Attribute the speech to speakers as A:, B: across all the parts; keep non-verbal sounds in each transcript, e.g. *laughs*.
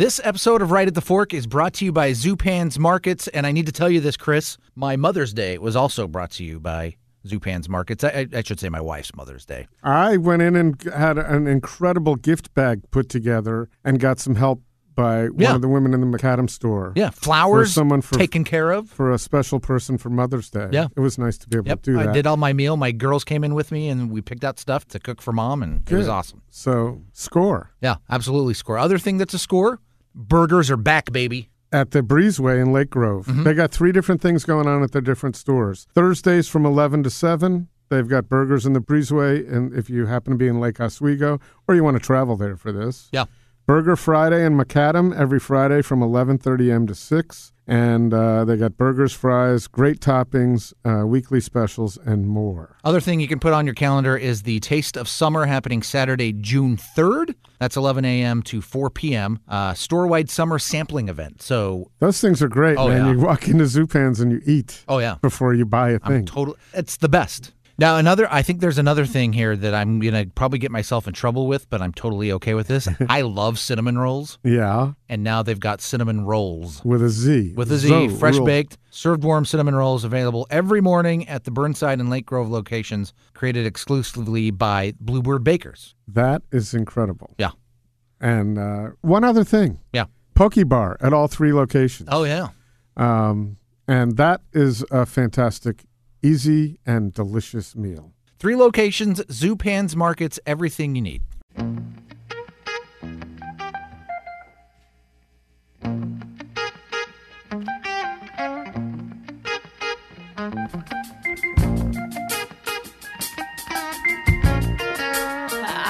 A: This episode of Right at the Fork is brought to you by Zupan's Markets. And I need to tell you this, Chris. My Mother's Day was also brought to you by Zupan's Markets. I, I should say my wife's Mother's Day.
B: I went in and had an incredible gift bag put together and got some help by one
A: Yeah.
B: of the women in the macadam store.
A: Yeah, flowers
B: someone for-
A: taken care of.
B: For a special person for Mother's Day.
A: Yeah.
B: It was nice to be able
A: Yep,
B: to do that.
A: I did all my meal. My girls came in with me, and we picked out stuff to cook for mom, and it was awesome.
B: So, score
A: Yeah, absolutely. Score. Other thing that's a score: burgers are back, baby.
B: at the Breezeway in Lake Grove.
A: Mm-hmm.
B: They got three different things going on at their different stores. Thursdays from 11 to 7, they've got burgers in the Breezeway. And if you happen to be in Lake Oswego or you want to travel there for this,
A: Yeah.
B: Burger Friday in Macadam every Friday from 11:30 a.m. to 6, and uh, they got burgers, fries, great toppings, uh, weekly specials, and more.
A: Other thing you can put on your calendar is the Taste of Summer happening Saturday, June 3rd. That's 11 a.m. to 4 p.m. Uh, store-wide summer sampling event. So,
B: Those things are great,
A: Oh,
B: man.
A: yeah.
B: You walk into Zupan's and you eat
A: oh yeah,
B: before you buy a
A: I'm
B: thing.
A: total. It's the best. Now, another. I think there's another thing here that I'm gonna probably get myself in trouble with, but I'm totally okay with this. *laughs* I love cinnamon rolls,
B: yeah,
A: and now they've got cinnamon rolls.
B: with a Z.
A: with a Z,
B: Zo
A: fresh
B: rule.
A: baked, served warm cinnamon rolls available every morning at the Burnside and Lake Grove locations, created exclusively by Bluebird Bakers.
B: That is incredible.
A: Yeah.
B: And uh, one other thing.
A: Yeah.
B: Poke Bar at all three locations.
A: Oh yeah.
B: Um, and that is a fantastic, easy, and delicious meal.
A: Three locations, Zupan's Markets, everything you need.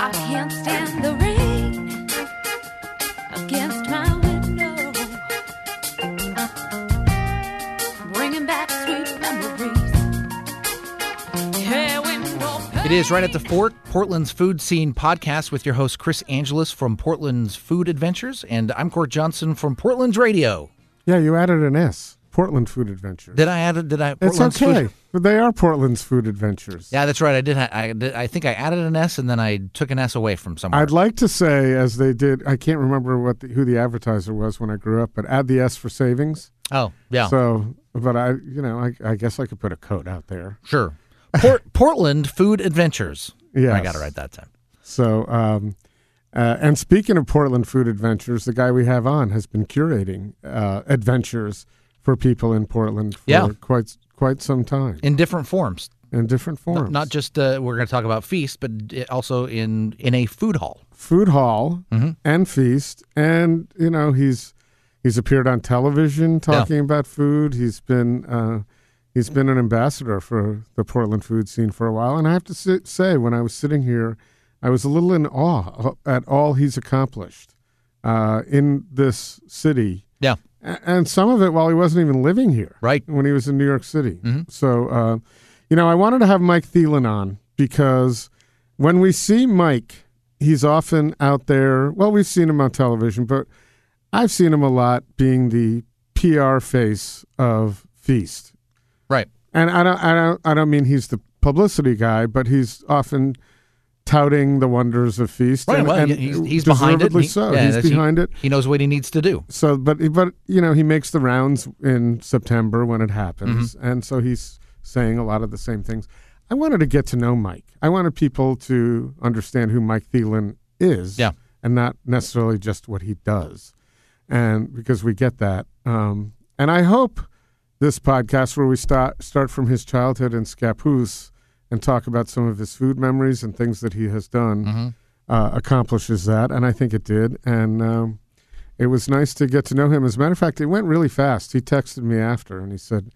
C: I can't stand the rain against my window, bringing back sweet memories.
A: It is right at the Fork, Portland's food scene podcast with your host Chris Angelis from Portland's Food Adventures, and I'm Court Johnson from Portland's Radio.
B: Yeah, you added an S. Portland Food Adventures.
A: Did I add it? Did I?
B: It's
A: Portland's
B: okay.
A: Food-
B: But they are Portland's Food Adventures.
A: Yeah, that's right. I did. I, did. I think I added an S and then I took an S away from somewhere.
B: I'd like to say, as they did, I can't remember what the, who the advertiser was when I grew up, but add the S for savings.
A: oh yeah.
B: So, but I, you know, I, I guess I could put a code out there.
A: Sure. Port, Portland Food Adventures.
B: Yeah,
A: I got it right that time.
B: So, um, uh, and speaking of Portland Food Adventures, the guy we have on has been curating uh, adventures for people in Portland for
A: Yeah.
B: quite quite some time
A: In different forms.
B: in different forms.
A: Not just uh, we're going to talk about feast, but also in in a food hall.
B: food hall
A: Mhm.
B: and feast, and you know he's he's appeared on television talking about food. He's been uh, he's been an ambassador for the Portland food scene for a while, and I have to si- say, when I was sitting here, I was a little in awe at all he's accomplished uh, in this city.
A: Yeah.
B: And some of it while he wasn't even living here
A: Right.
B: when he was in New York City.
A: Mhm.
B: So, uh, you know, I wanted to have Mike Thelin on because when we see Mike, he's often out there. Well, we've seen him on television, but I've seen him a lot being the PR face of Feast.
A: Right.
B: And I don't, I don't, I don't mean he's the publicity guy, but he's often touting the wonders of Feast.
A: Right.
B: and,
A: well,
B: and
A: he's, he's behind it. He-
B: so.
A: yeah,
B: he's
A: that's- he-
B: behind it.
A: He knows what he needs to do.
B: So, but but you know, he makes the rounds in September when it happens,
A: Mm-hmm.
B: and so he's saying a lot of the same things. I wanted to get to know Mike. I wanted people to understand who Mike Thelin is,
A: Yeah.
B: and not necessarily just what he does, and because we get that. Um, and I hope this podcast, where we start start from his childhood in Scappoose and talk about some of his food memories and things that he has done,
A: Mhm.
B: uh, accomplishes that, and I think it did. And um, it was nice to get to know him. As a matter of fact, it went really fast. He texted me after, and he said,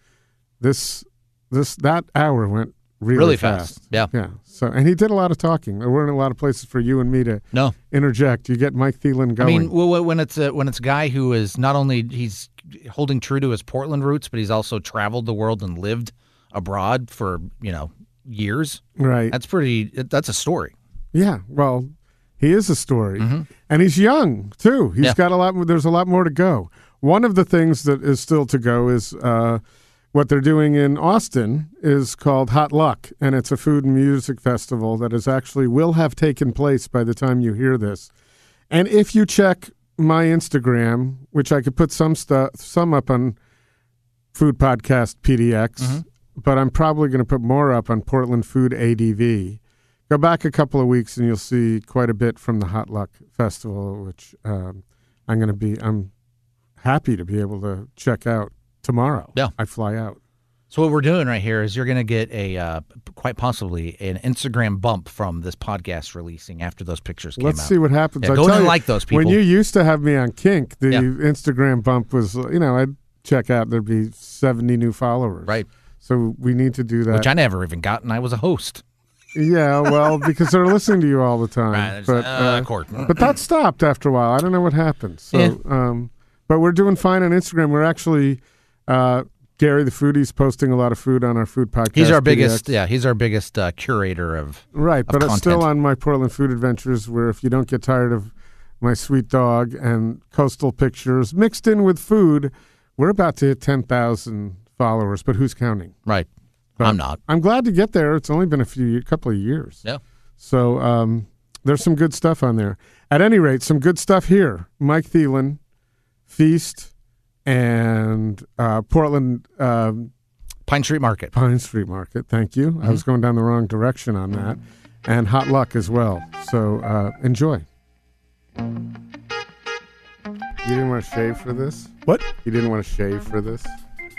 B: "This, this, that hour went really,
A: Really fast. Yeah.
B: Yeah. So, and he did a lot of talking. There weren't a lot of places for you and me to
A: No.
B: interject. You get Mike
A: Thelin
B: going.
A: I mean, well, when it's a, when it's a guy who is not only he's holding true to his Portland roots, but he's also traveled the world and lived abroad for you know years.
B: right?
A: That's pretty. That's a story.
B: Yeah. Well, he is a story,
A: Mhm.
B: and he's young too. He's
A: Yeah.
B: got a lot. There's a lot more to go. One of the things that is still to go is uh, what they're doing in Austin is called Hot Luck, and it's a food and music festival that is actually will have taken place by the time you hear this. And if you check my Instagram, which I could put some stuff, some up on Food Podcast PDX,
A: Mm-hmm.
B: but I'm probably going to put more up on Portland Food ADV. Go back a couple of weeks and you'll see quite a bit from the Hot Luck Festival, which um, I'm going to be. I'm happy to be able to check out tomorrow.
A: Yeah.
B: I fly out.
A: So what we're doing right here is you're going to get a uh, quite possibly an Instagram bump from this podcast releasing after those pictures came
B: Let's
A: out.
B: see what happens.
A: Yeah,
B: I
A: go and
B: you,
A: like those people.
B: When you used to have me on Kink, the
A: Yeah.
B: Instagram bump was, you know, I'd check out, there'd be 70 new followers.
A: Right.
B: So we need to do that.
A: Which I never even got, and I was a host.
B: yeah, well, *laughs* because they're listening to you all the time.
A: Right,
B: but,
A: uh,
B: uh, but that stopped after a while. I don't know what happened. So,
A: Yeah.
B: um, but we're doing fine on Instagram. We're actually, uh, Gary the foodie's posting a lot of food on our food podcast.
A: He's our
B: PDX.
A: biggest, yeah, he's our biggest uh, curator of.
B: Right, but it's still on my Portland Food Adventures, where if you don't get tired of my sweet dog and coastal pictures mixed in with food, we're about to hit 10,000 followers, but who's counting?
A: Right.
B: But
A: I'm not.
B: I'm glad to get there. It's only been a few, a couple of years.
A: Yeah.
B: So um, there's some good stuff on there. At any rate, some good stuff here. Mike Thelin, Feast, and uh, Portland um,
A: Pine Street Market.
B: Pine Street Market. Thank you. I was going down the wrong direction on that. And hot luck as well. So uh, enjoy. You didn't want to shave for this?
D: What?
B: You didn't want to shave for this?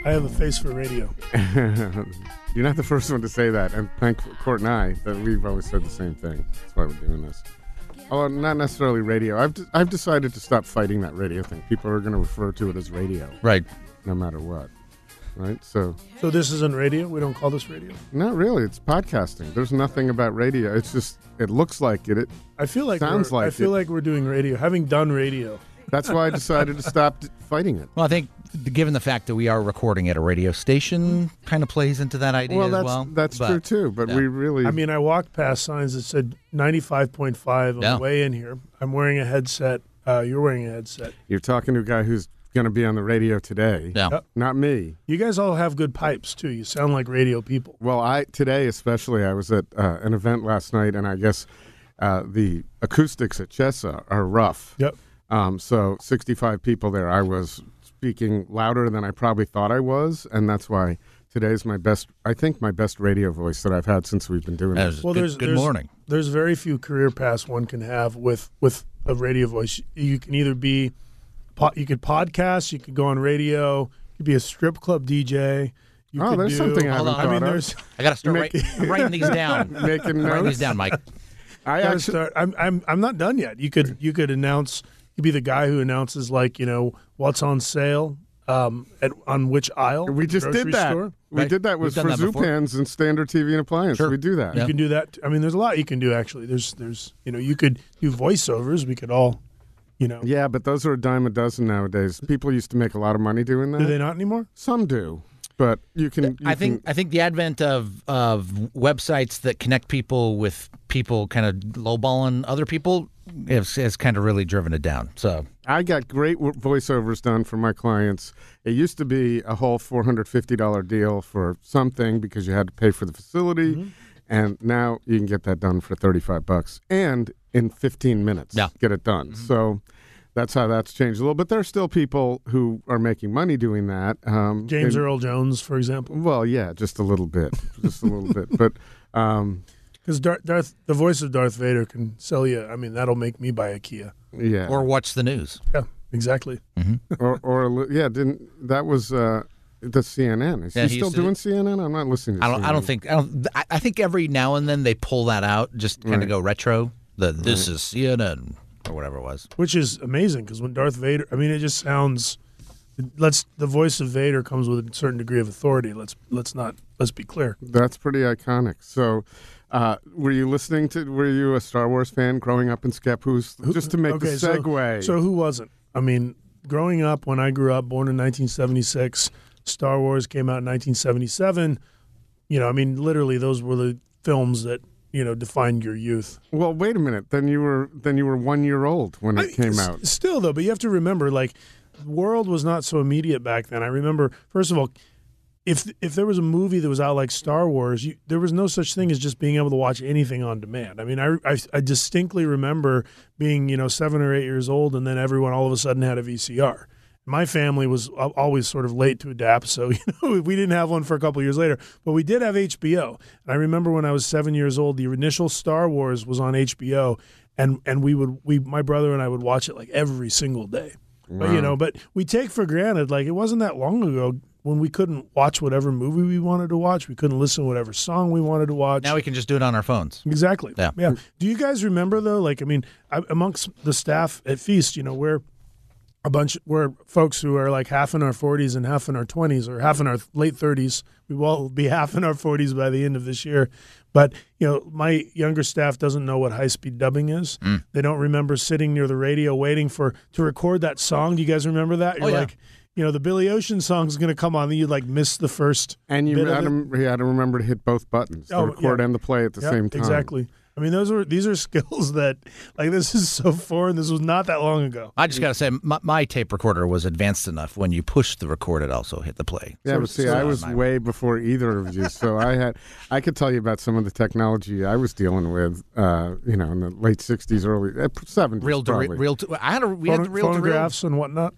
D: I have a face for radio. *laughs*
B: You're not the first one to say that. And thank Court and I that we've always said the same thing. That's why we're doing this. Oh, not necessarily radio. I've, de- I've decided to stop fighting that radio thing. People are going to refer to it as radio
A: Right.
B: no matter what. Right? So,
D: So this isn't radio. We don't call this radio.
B: not really. It's podcasting. There's nothing about radio. It's just, it looks like it. it
D: I feel like
B: Sounds
D: we're- I
B: like
D: feel
B: it.
D: like we're doing radio. Having done radio,
B: that's why I decided to stop d- *laughs* fighting it.
A: Well, I think given the fact that we are recording at a radio station, kind of plays into that idea
B: Well,
A: as
B: that's
A: well.
B: that's
A: But-
B: true too. But
A: yeah.
B: we really,
D: I mean, I walked past signs that said 95.5 on
A: Yeah.
D: the way in here. I'm wearing a headset. Uh, you're wearing a headset.
B: you're talking to a guy who's going to be on the radio today.
A: Yeah.
D: Yep.
B: Not me.
D: You guys all have good pipes too. You sound like radio people.
B: Well, I today especially, I was at uh, an event last night, and I guess uh, the acoustics at Chesa are rough.
D: Yep.
B: Um, so 65 people there. I was speaking louder than I probably thought I was, and that's why today's my best. I think my best radio voice that I've had since we've been doing
A: That
B: this.
A: was
D: Well,
A: good,
D: there's-
A: good
D: there's-
A: morning.
D: There's very few career paths one can have with with a radio voice. You can either be, you could podcast, you could go on radio, you could be a strip club DJ. You
B: Oh,
D: could
B: there's
D: do-
B: something I
A: Hold
B: haven't
A: on.
D: I mean,
B: of.
D: there's.
A: I got to start
B: Make-
A: writing. I'm writing *laughs* these down.
B: Making
A: I'm writing these down, Mike.
B: I actually,
D: start. I'm I'm I'm not done yet. You could you could announce. You'd be the guy who announces like you know what's on sale um, at on which aisle.
B: we just did that.
D: Store.
B: We
A: Right.
B: did that with
A: done
B: for
A: that.
B: Zupans and standard TV and appliance.
A: Sure.
B: We do that.
D: You can do that. I mean, there's a lot you can do. Actually, there's there's you know you could do voiceovers. We could all, you know.
B: Yeah, but those are a dime a dozen nowadays. People used to make a lot of money doing that.
D: Do they not anymore?
B: Some do, but you can. You
A: I think
B: can-
A: I think the advent of of websites that connect people with people kind of lowballing other people has, has kind of really driven it down. So
B: I got great voiceovers done for my clients. It used to be a whole four hundred fifty dollar deal for something because you had to pay for the facility,
A: Mm-hmm.
B: and now you can get that done for thirty five bucks and in fifteen minutes.
A: Yeah.
B: get it done.
A: Mm-hmm.
B: So. That's how that's changed a little, but there are still people who are making money doing that. Um,
D: James
B: and-
D: Earl Jones, for example,
B: Well, yeah, just a little bit, just a little bit. But um,
D: because Darth, Darth, the voice of Darth Vader can sell you. I mean, that'll make me buy a Kia.
B: yeah,
A: or watch the news.
D: Yeah, exactly.
B: or, or yeah, didn't that was uh, the CNN? Is
A: Yeah,
B: he
A: he
B: still
A: used to
B: doing CNN? I'm not listening. To
A: I don't. I don't think. I don't. I, I think every now and then they pull that out, just kind
B: Right.
A: of go retro. The this is CNN or whatever it was.
D: Which is amazing because when Darth Vader, I mean, it just sounds. Let's the voice of Vader comes with a certain degree of authority. Let's let's not let's be clear.
B: That's pretty iconic. So, uh, were you listening to? Were you a Star Wars fan growing up in Skep? Who's just to make the
D: Okay, so-
B: segue?
D: So, who wasn't? I mean, growing up when I grew up, born in 1976, Star Wars came out in 1977. You know, I mean, literally, those were the films that you know defined your youth.
B: well, wait a minute. Then you were then you were one year old when it
D: I-
B: came
D: s-
B: out.
D: Still, though, but you have to remember, like, the world was not so immediate back then. I remember, first of all, if if there was a movie that was out like Star Wars, you, there was no such thing as just being able to watch anything on demand. I mean, I, I I distinctly remember being you know seven or eight years old, and then everyone all of a sudden had a VCR. My family was always sort of late to adapt, so *laughs* you know we didn't have one for a couple years later. But we did have HBO, and I remember when I was seven years old, the initial Star Wars was on HBO, and and we would we my brother and I would watch it like every single day. But you know, but we take for granted like it wasn't that long ago when we couldn't watch whatever movie we wanted to watch. We couldn't listen to whatever song we wanted to watch.
A: Now we can just do it on our phones.
D: exactly.
A: Yeah.
D: Yeah. Do you guys remember though? Like, I mean, I, amongst the staff at Feast, you know, we're a bunch. We're folks who are like half in our forties and half in our twenties, or half in our late thirties. We will be *laughs* half in our forties by the end of this year. But you know, my younger staff doesn't know what high speed dubbing is.
A: Mm.
D: They don't remember sitting near the radio waiting for to record that song. Do you guys remember that? You're
A: Oh, yeah.
D: like, you know, the Billy Ocean song is going to come on, and you like miss the first.
B: And you
D: bit of
B: had,
D: it.
B: to, you had to remember to hit both buttons, the
D: Oh,
B: record
D: yeah.
B: and the play at the
D: Yep,
B: same time.
D: Exactly. I mean, those are these are *laughs* skills that like this is so foreign. This was not that long ago.
A: I just got to say, my, my tape recorder was advanced enough. When you push the record, it also hit the play.
B: Yeah,
D: So-
B: but see,
D: so
B: I was
A: my-
B: way before either of you, so I had I could tell you about some of the technology I was dealing with, uh, you know, in the late '60s, early uh, '70s.
A: Real to
B: probably.
A: re- real to. I had a we had the real to real.
D: phonographs and whatnot.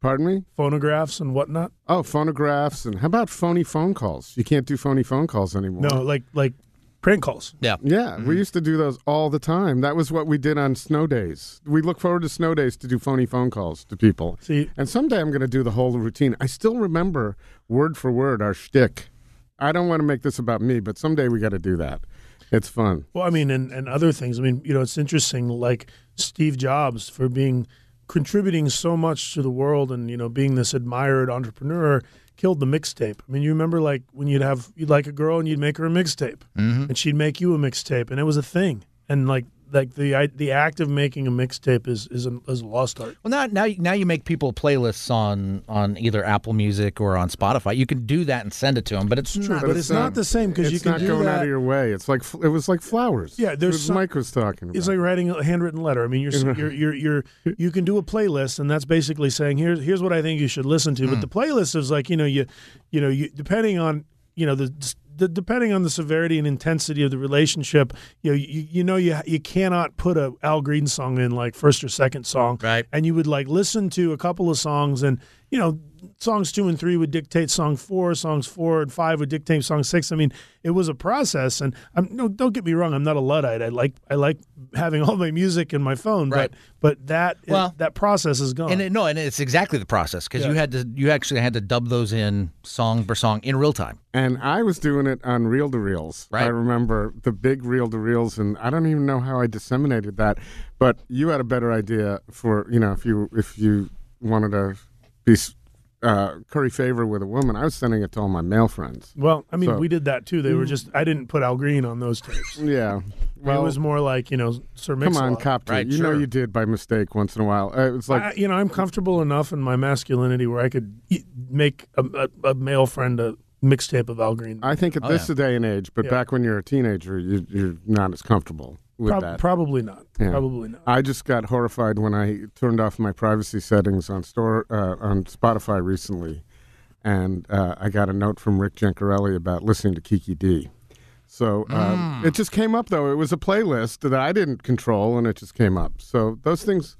B: Pardon me?
D: Phonographs and whatnot.
B: Oh, phonographs and how about phony phone calls? You can't do phony phone calls anymore.
D: No, like like prank calls.
A: Yeah.
B: Yeah,
A: Mm-hmm.
B: we used to do those all the time. That was what we did on snow days. We look forward to snow days to do phony phone calls to people.
D: See,
B: And someday I'm going to do the whole routine. I still remember word for word our shtick. I don't want to make this about me, but someday we got to do that. It's fun.
D: well, I mean, and, and other things. I mean, you know, it's interesting. Like Steve Jobs for being contributing so much to the world, and you know, being this admired entrepreneur, killed the mixtape. I mean, you remember like when you'd have you'd like a girl and you'd make her a mixtape,
A: Mm-hmm.
D: and she'd make you a mixtape, and it was a thing. And like like the the act of making a mixtape is is a, is a lost art.
A: Well, now now now you make people playlists on on either Apple Music or on Spotify. You can do that and send it to them, but it's not.
D: but it's not the same because you can
B: not
D: do
B: going out of your way. It's like it was like flowers.
D: Yeah, there's
B: What
D: some-
B: Mike was talking about.
D: It's like writing a handwritten letter. I mean, you're *laughs* you're you're, you're you can do a playlist, and that's basically saying here's here's what I think you should listen to. But hmm. the playlist is like you know you you know you depending on you know the. The, depending on the severity and intensity of the relationship, you know, you, you know you you cannot put a Al Green song in like first or second song,
A: Right.
D: And you would like listen to a couple of songs, and you know, songs two and three would dictate song four, songs four and five would dictate song six. I mean, it was a process, and I'm no, don't get me wrong, I'm not a luddite. I like I like having all my music in my phone,
A: Right.
D: but but that
A: Well,
D: that process is gone.
A: And it, no, and it's exactly the process because
D: Yeah.
A: you had to you actually had to dub those in song per song in real time.
B: And I was doing it on reel to reels.
A: Right.
B: I remember the big reel to reels, and I don't even know how I disseminated that. But you had a better idea for you know if you if you wanted to be uh, curry favor with a woman. I was sending it to all my male friends.
D: well, I mean,
B: So-
D: we did that too. They were just I didn't put Al Green on those tapes. *laughs*
B: Yeah. Well,
D: it was more like you know Sir
B: come
D: Mix-a-Lot.
B: on, cop to it.
A: Right,
B: You know you did by mistake once in a while. Uh, it was like
D: I, you know, I'm comfortable enough in my masculinity where I could make a, a, a male friend a mixtape of Al Green.
B: I think at
A: Oh,
B: this
A: yeah.
B: day and age, but
D: Yeah.
B: back when you're a teenager, you, you're not as comfortable with
D: Prob-
B: that.
D: Probably not.
B: Yeah.
D: Probably not.
B: I just got horrified when I turned off my privacy settings on store uh, on Spotify recently, and uh, I got a note from Rick Gencarelli about listening to Kiki D. So uh,
D: Mm.
B: it just came up though. It was a playlist that I didn't control, and it just came up. So those things,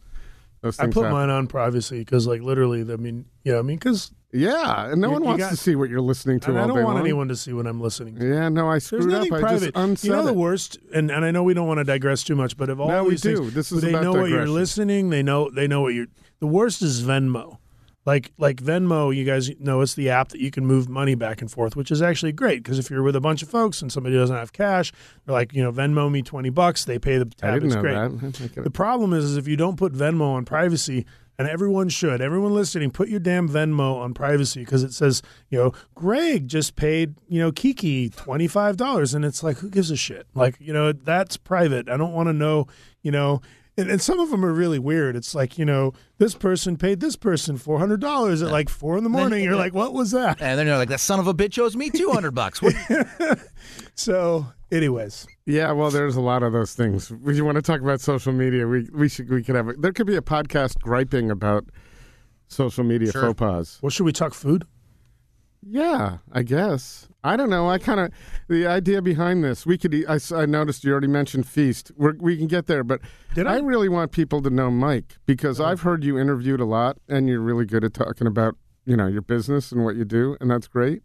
B: those
D: I put
B: happen.
D: mine on privacy because, like, literally, I mean, yeah, I mean, because
B: Yeah, and no
D: You-
B: one
D: you
B: wants
D: got-
B: to see what you're listening to
D: I don't want
B: long.
D: anyone to see what I'm listening to.
B: Yeah, no, I screwed up.
D: nothing
B: I
D: private.
B: just unsaid
D: you know the worst, and, and I know we don't want to digress too much, but of all
B: No, we do.
D: things,
B: This is
D: they know what you're listening. They know they know what you're. The worst is Venmo. Like like Venmo, you guys know it's the app that you can move money back and forth, which is actually great because if you're with a bunch of folks and somebody doesn't have cash, they're like, you know, Venmo me twenty bucks. They pay the tab.
B: I didn't
D: it's
B: know
D: great.
B: that.
D: The problem is, is if you don't put Venmo on privacy, and everyone should, everyone listening, put your damn Venmo on privacy because it says, you know, Greg just paid, you know, Kiki twenty five dollars, and it's like, who gives a shit? Like, you know, that's private. I don't want to know, you know. And, and some of them are really weird. It's like, you know, this person paid this person four hundred dollars at like four in the morning. You're like, what was that?
A: And then you're like, that son of a bitch owes me two hundred bucks. *laughs*
D: So, anyways,
B: Yeah, well, there's a lot of those things. If you want to talk about social media, we we should we could have a, there could be a podcast griping about social media
A: Sure.
B: faux pas.
D: well, should we talk food?
B: Yeah, I guess. I don't know. I kind of the idea behind this. We could. I noticed you already mentioned feast. We're, we can get there, but
D: Did I?
B: really want people to know Mike because uh-huh. I've heard you interviewed a lot, and you're really good at talking about you know your business and what you do, and that's great.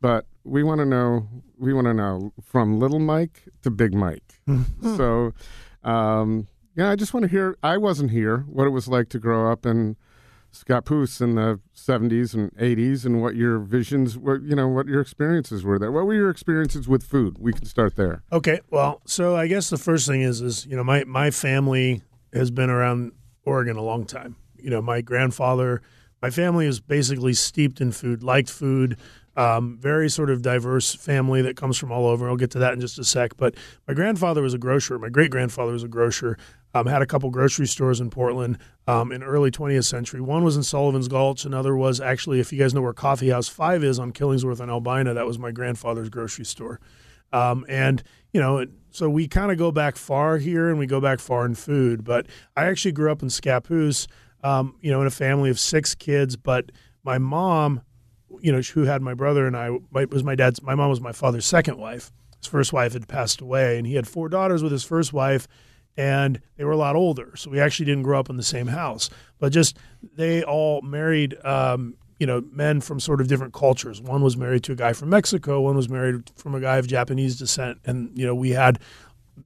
B: But we want to know. We want to know from little Mike to big Mike. *laughs* so, um, yeah, I just want to hear. I wasn't here. What it was like to grow up in Scappoose in the 70s and 80s and what your visions what you know what your experiences were there what were your experiences with food we can start there
D: Okay, well, so I guess the first thing is is you know my my family has been around Oregon a long time. You know, my grandfather, my family is basically steeped in food, liked food. Um, very sort of diverse family that comes from all over. I'll get to that in just a sec. But my grandfather was a grocer. My great grandfather was a grocer. Um, had a couple grocery stores in Portland um, in early 20th century. One was in Sullivan's Gulch. Another was actually, if you guys know where Coffee House Five is on Killingsworth and Albina, that was my grandfather's grocery store. Um, and you know, so we kind of go back far here, and we go back far in food. But I actually grew up in Scappoose, um, you know, in a family of six kids. But my mom, you know, who had my brother and I, my, was my dad's. My mom was my father's second wife. His first wife had passed away, and he had four daughters with his first wife, and they were a lot older. So we actually didn't grow up in the same house, but just they all married. Um, you know, men from sort of different cultures. One was married to a guy from Mexico. One was married from a guy of Japanese descent, and you know, we had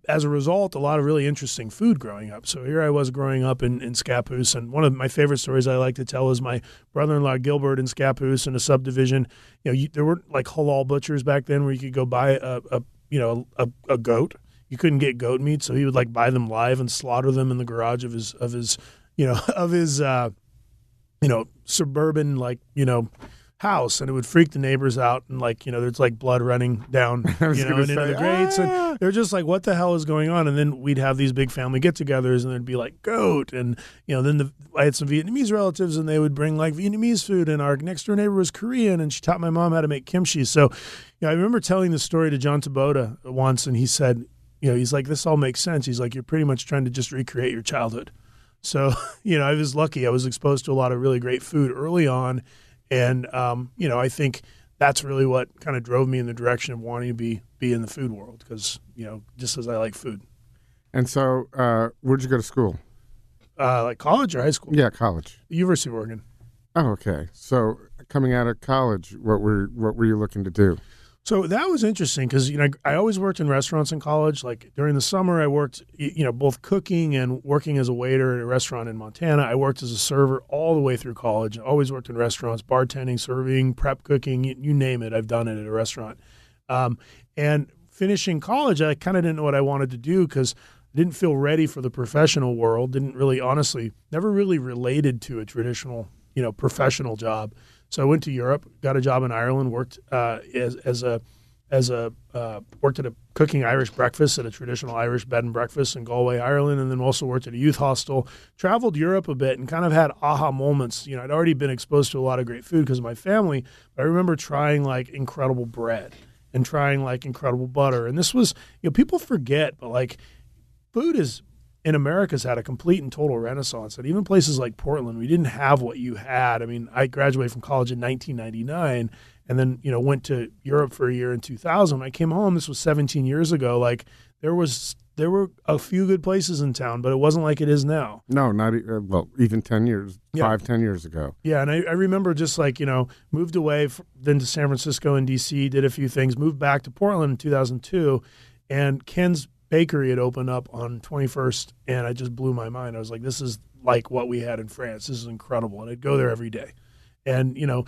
D: as a result, a lot of really interesting food growing up. So here I was growing up in, in Scappoose, and one of my favorite stories I like to tell is my brother-in-law Gilbert in Scappoose in a subdivision. You know, you, there weren't like halal butchers back then where you could go buy a, a you know a, a goat. You couldn't get goat meat, so he would like buy them live and slaughter them in the garage of his of his you know *laughs* of his uh, you know suburban like you know house and it would freak the neighbors out and like you know there's like blood running down *laughs* you know and into the grates
B: "Ah!"
D: and they're just like what the hell is going on and then we'd have these big family get-togethers and there'd be like goat and you know then the I had some Vietnamese relatives and they would bring like Vietnamese food and our next door neighbor was Korean and she taught my mom how to make kimchi so you know I remember telling the story to John Taboada once and he said you know he's like this all makes sense he's like you're pretty much trying to just recreate your childhood so, *laughs* you know, I was lucky. I was exposed to a lot of really great food early on. And, um, you know, I think that's really what kind of drove me in the direction of wanting to be, be in the food world because, you know, just as I like food.
B: and so uh, where'd you go to school
D: Uh, like college or high school?
B: yeah college
D: University of Oregon.
B: oh okay so coming out of college what were what were you looking to do
D: So that was interesting because you know I always worked in restaurants in college. Like during the summer, I worked you know both cooking and working as a waiter at a restaurant in Montana. I worked as a server all the way through college. I always worked in restaurants, bartending, serving, prep cooking, you, name it. I've done it at a restaurant. Um, and finishing college, I kind of didn't know what I wanted to do because I didn't feel ready for the professional world. Didn't really, honestly, never really related to a traditional you know professional job. So I went to Europe, got a job in Ireland, worked uh, as, as a as a uh, worked at a cooking Irish breakfast at a traditional Irish bed and breakfast in Galway, Ireland, and then also worked at a youth hostel. Traveled Europe a bit and kind of had aha moments. You know, I'd already been exposed to a lot of great food because of my family. But I remember trying like incredible bread and trying like incredible butter. And this was, you know, people forget, but like food is in America's had a complete and total renaissance. And even places like Portland, we didn't have what you had. I mean, I graduated from college in 1999 and then, you know, went to Europe for a year in 2000. When I came home, this was 17 years ago. Like there was, there were a few good places in town, but it wasn't like it is now.
B: no not uh, well even 10 years
D: Yeah.
B: five ten years ago
D: Yeah, and I, I remember just like you know moved away f- then to San Francisco and DC, did a few things, moved back to Portland in 2002, and Ken's Bakery had opened up on 21st, and I just blew my mind. I was like, this is like what we had in France. This is incredible, and I'd go there every day, and you know.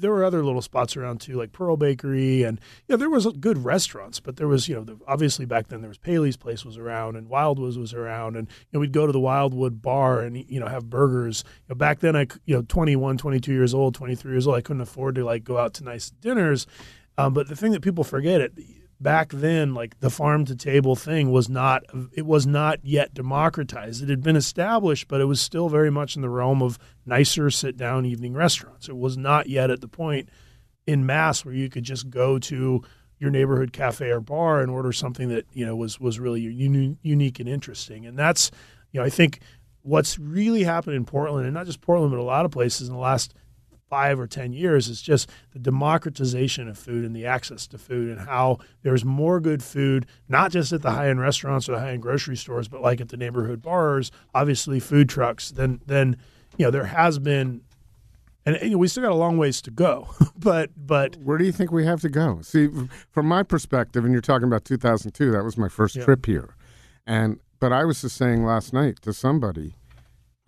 D: There were other little spots around too, like Pearl Bakery, and yeah, there was good restaurants. But there was, you know, the, obviously back then there was Paley's place was around, and Wildwood's was around, and you know, we'd go to the Wildwood bar and you know have burgers. You know, back then I you know, 21, 22 years old, 23 years old, I couldn't afford to like go out to nice dinners. Um, but the thing that people forget it back then, like the farm to table thing was not, it was not yet democratized. It had been established, but it was still very much in the realm of nicer sit down evening restaurants. It was not yet at the point in mass where you could just go to your neighborhood cafe or bar and order something that you know was was really uni- unique and interesting. And that's you know I think what's really happened in Portland and not just Portland but a lot of places in the last five or ten years is just the democratization of food and the access to food and how there's more good food not just at the high end restaurants or the high end grocery stores but like at the neighborhood bars obviously food trucks then then you know there has been and, and we still got a long ways to go *laughs* but but
B: Where do you think we have to go? See, from my perspective, and you're talking about 2002, that was my first
D: Yeah.
B: trip here. And but I was just saying last night to somebody,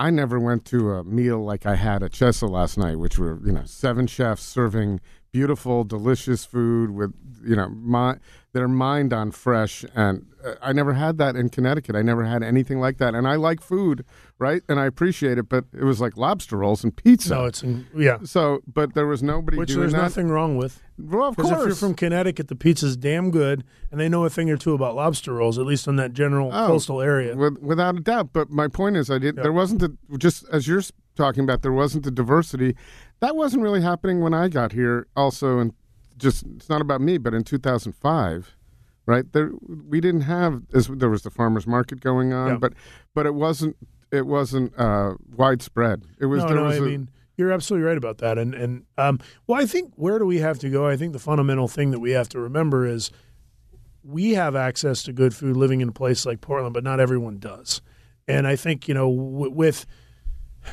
B: I never went to a meal like I had at Chesa last night, which were you know seven chefs serving beautiful, delicious food with you know my their mind on fresh. And uh, I never had that in Connecticut. I never had anything like that. And I like food, right? And I appreciate it, but it was like lobster rolls and pizza.
D: no it's in, yeah
B: so, but there was nobody
D: which there's
B: that.
D: nothing wrong with
B: Well, of course.
D: if you're from Connecticut, the pizza's damn good, and they know a thing or two about lobster rolls, at least in that general
B: Oh,
D: coastal area.
B: With, without a doubt. But my point is, I did.
D: Yeah.
B: There wasn't the just as you're talking about. There wasn't the diversity. That wasn't really happening when I got here. Also, and just it's not about me, but in 2005, right there we didn't have as there was the farmers market going on,
D: Yeah.
B: but but it wasn't it wasn't uh, widespread. It was
D: no,
B: there
D: no,
B: was
D: I
B: a-
D: mean you're absolutely right about that. And and um, well, I think where do we have to go? I think the fundamental thing that we have to remember is we have access to good food living in a place like Portland, but not everyone does. And I think you know w- with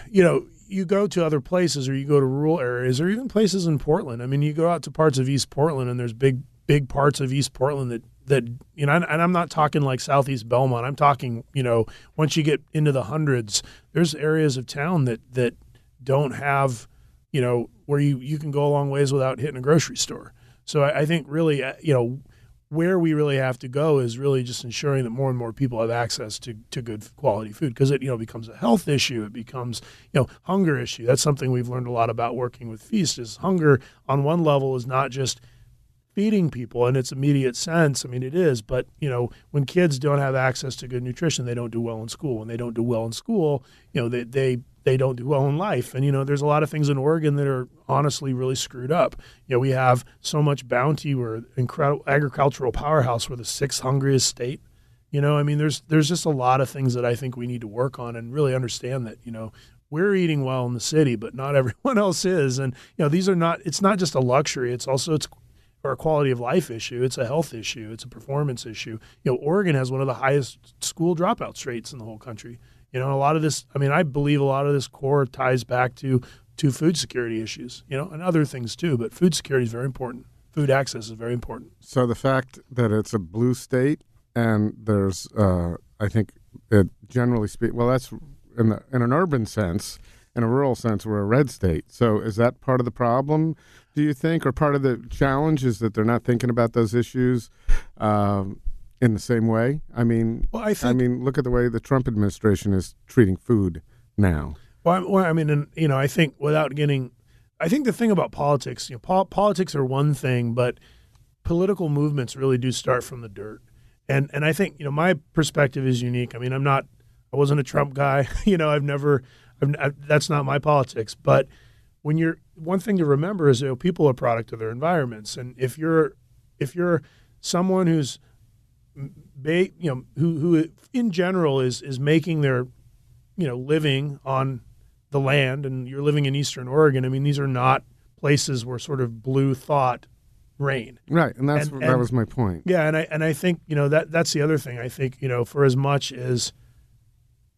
D: you know you go to other places or you go to rural areas or even places in Portland. I mean, you go out to parts of East Portland and there's big big parts of East Portland that that you know, and, I'm not talking like Southeast Belmont. I'm talking you know once you get into the hundreds, there's areas of town that that don't have you know where you you can go a long ways without hitting a grocery store. So I, I think really uh, you know where we really have to go is really just ensuring that more and more people have access to, to good quality food because it you know becomes a health issue it becomes you know hunger issue. That's something we've learned a lot about working with feast is hunger on one level is not just feeding people in its immediate sense i mean it is but you know when kids don't have access to good nutrition they don't do well in school. When they don't do well in school you know they they they don't do well in life and you know there's a lot of things in oregon that are honestly really screwed up you know we have so much bounty we're incredible agricultural powerhouse we're the sixth hungriest state you know i mean there's there's just a lot of things that i think we need to work on and really understand that you know we're eating well in the city but not *laughs* everyone else is and you know these are not it's not just a luxury it's also it's or a quality of life issue. It's a health issue. It's a performance issue. You know, Oregon has one of the highest school dropout rates in the whole country. You know, a lot of this. I mean, I believe a lot of this core ties back to to food security issues. You know, and other things too. But food security is very important. Food access is very important.
B: So the fact that it's a blue state and there's, uh, I think, it generally speak. Well, that's in the in an urban sense. In a rural sense, we're a red state. So is that part of the problem? Do you think, or part of the challenge is that they're not thinking about those issues um, in the same way? I mean,
D: Well, I think.
B: I mean, look at the way the Trump administration is treating food now.
D: Well, I, well, I mean, and, you know, I think without getting, I think the thing about politics, you know, pol- politics are one thing, but political movements really do start from the dirt. And and I think you know my perspective is unique. I mean, I'm not, I wasn't a Trump guy. *laughs* you know, I've never, I've, I, that's not my politics. But when you're, one thing to remember is you know, people are product of their environments, and if you're, if you're someone who's, you know, who who in general is is making their you know, living on the land and you're living in Eastern Oregon, I mean, these are not places where sort of blue thought reign.
B: Right, and that's
D: And-
B: that
D: and-
B: was my point.
D: Yeah, and I and I think you know that that's the other thing. I think you know for as much as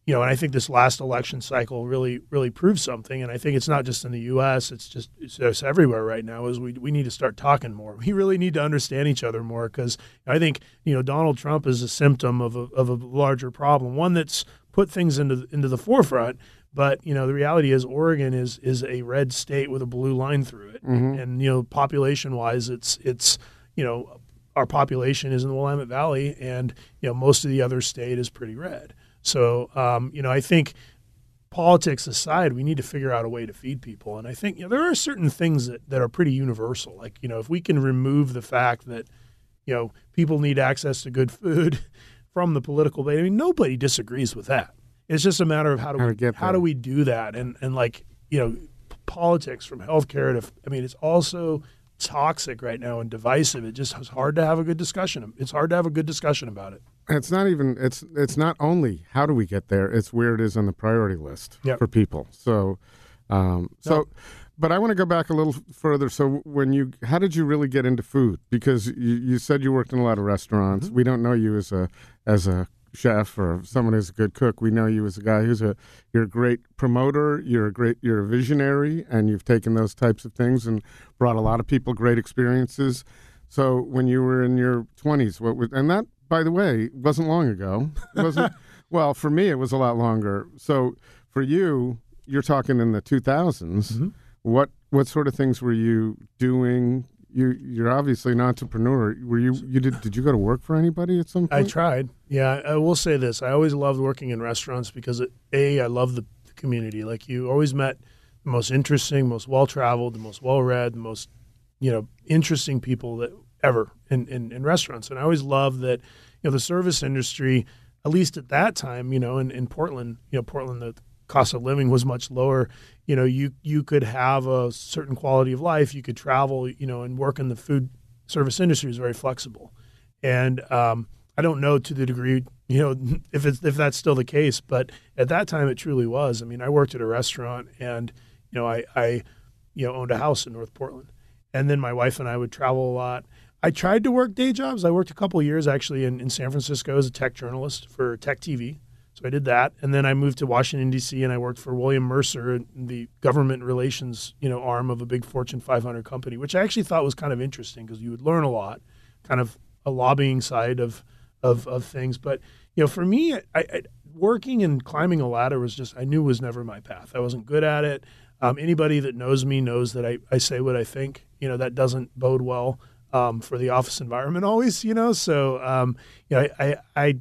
D: you know, and I think this last election cycle really really proves something. And I think it's not just in the U.S. It's just it's just everywhere right now. Is we we need to start talking more. We really need to understand each other more because I think you know Donald Trump is a symptom of a of a larger problem, one that's put things into into the forefront. But you know the reality is Oregon is is a red state with a blue line through it, mm-hmm. and you know population wise, it's it's you know our population is in the Willamette Valley, and you know most of the other state is pretty red. So um, you know I think politics aside, we need to figure out a way to feed people, and I think you know there are certain things that that are pretty universal. Like you know if we can remove the fact that you know people need access to good food *laughs* from the political debate, I mean nobody disagrees with that. It's just a matter of how do
B: How
D: we how do we do that, and and like you know p- politics from healthcare to I mean it's also toxic right now and divisive. It just is hard to have a good discussion. It's hard to have a good discussion about it.
B: It's not even it's it's not only how do we get there, it's where it is on the priority list
D: Yep.
B: for people. So um so but I want to go back a little further. So, when you, how did you really get into food? Because you, you said you worked in a lot of restaurants.
D: Mm-hmm.
B: We don't know you as a as a chef or someone who's a good cook. We know you as a guy who's a you're a great promoter. You're a great you're a visionary, and you've taken those types of things and brought a lot of people great experiences. So, when you were in your twenties, what was and that, by the way, wasn't long ago. Wasn't *laughs* well for me. It was a lot longer. So, for you, you're talking in the 2000s.
D: Mm-hmm.
B: What what sort of things were you doing? You you're obviously an entrepreneur. Were you you did did you go to work for anybody at some point?
D: I tried. Yeah, I will say this. I always loved working in restaurants because, it, A, I love the community. Like, you always met the most interesting, most well traveled, the most well read, the most, you know, interesting people that ever in, in, in restaurants. And I always loved that, you know, the service industry, at least at that time, you know, in, in Portland, you know, Portland, the cost of living was much lower. You know, you you could have a certain quality of life. You could travel, you know, and work in the food service industry is very flexible. And um, I don't know to the degree, you know, *laughs* if it's if that's still the case, but at that time it truly was. I mean, I worked at a restaurant, and you know, I, I you know owned a house in North Portland, and then my wife and I would travel a lot. I tried to work day jobs. I worked a couple years actually in, in San Francisco as a tech journalist for Tech TV. So I did that, and then I moved to Washington D.C. and I worked for William Mercer, in the government relations you know arm of a big Fortune 500 company, which I actually thought was kind of interesting because you would learn a lot, kind of a lobbying side of of, of things. But you know, for me, I, I, working and climbing a ladder was just I knew was never my path. I wasn't good at it. Um, anybody that knows me knows that I, I say what I think. You know, that doesn't bode well um, for the office environment always. You know, so um, you know, I, I, I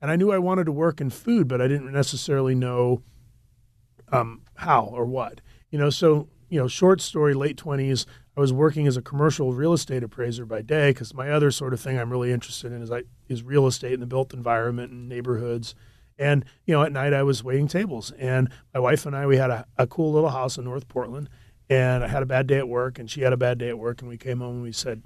D: and I knew I wanted to work in food, but I didn't necessarily know um, how or what. You know, so you know, short story, late twenties. I was working as a commercial real estate appraiser by day because my other sort of thing I'm really interested in is I is real estate in the built environment and neighborhoods. And you know, at night I was waiting tables, and my wife and I we had a, a cool little house in North Portland, and I had a bad day at work, and she had a bad day at work, and we came home and we said,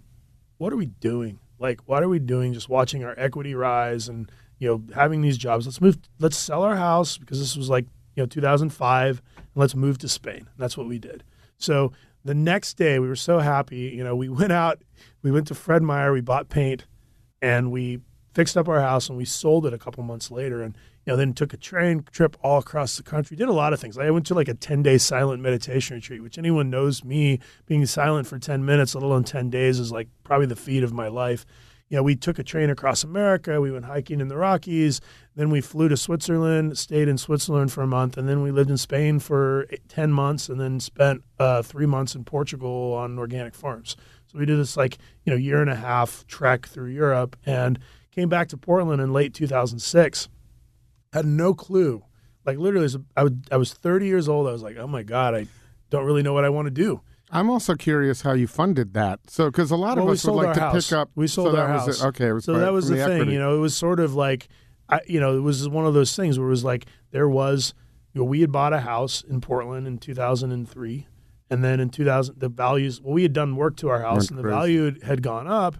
D: "What are we doing? Like, what are we doing? Just watching our equity rise and you know having these jobs. Let's move. Let's sell our house because this was like you know 2005, and let's move to Spain. And that's what we did. So the next day we were so happy. You know, we *laughs* went out, we went to Fred Meyer, we bought paint, and we fixed up our house and we sold it a couple months later. And know, then took a train trip all across the country. Did a lot of things. I went to like a ten day silent meditation retreat, which anyone knows me being silent for ten minutes, let alone ten days, is like probably the feat of my life. You know, we took a train across America. We went hiking in the Rockies. Then we flew to Switzerland, stayed in Switzerland for a month, and then we lived in Spain for 10 months, and then spent uh, three months in Portugal on organic farms. So we did this like you know year and a half trek through Europe, and came back to Portland in late 2006 had no clue. Like literally, I was I was 30 years old. I was like, oh my god, I don't really know what I want to do.
B: I'm also curious how you funded that. So, because a lot
D: Well,
B: of us would like to
D: house.
B: pick up.
D: We sold
B: so
D: our
B: that was
D: house.
B: Okay,
D: So that was
B: from
D: the, thing. You know, it was sort of like, I, you know, it was one of those things where it was like there was, you know, we had bought a house in Portland in 2003, and then in 2000 the values. Well, we had done work to our house, and the
B: crazy.
D: value had gone up,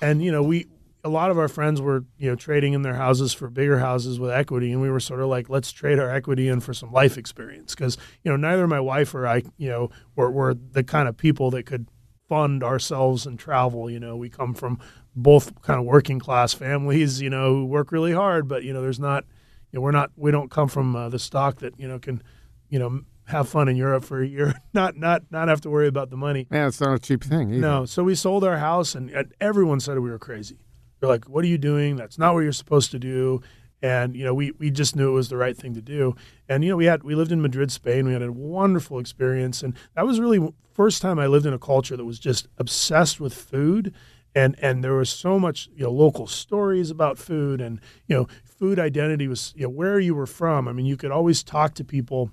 D: and you know we. A lot of our friends were, you know, trading in their houses for bigger houses with equity, and we were sort of like, let's trade our equity in for some life experience, because you know neither my wife or I, you know, were, were the kind of people that could fund ourselves and travel. You know, we come from both kind of working class families, you know, who work really hard, but you know, there's not, you know, we're not, we don't come from uh, the stock that you know can, you know, have fun in Europe for a year, *laughs* not not not have to worry about the money.
B: yeah, it's not a cheap thing. Either.
D: No, so we sold our house, and, and everyone said we were crazy. They're like, "What are you doing? That's not what you're supposed to do." And you know, we we just knew it was the right thing to do. And you know, we had we lived in Madrid, Spain. We had a wonderful experience, and that was really first time I lived in a culture that was just obsessed with food. And and there was so much you know local stories about food, and you know, food identity was you know where you were from. I mean, you could always talk to people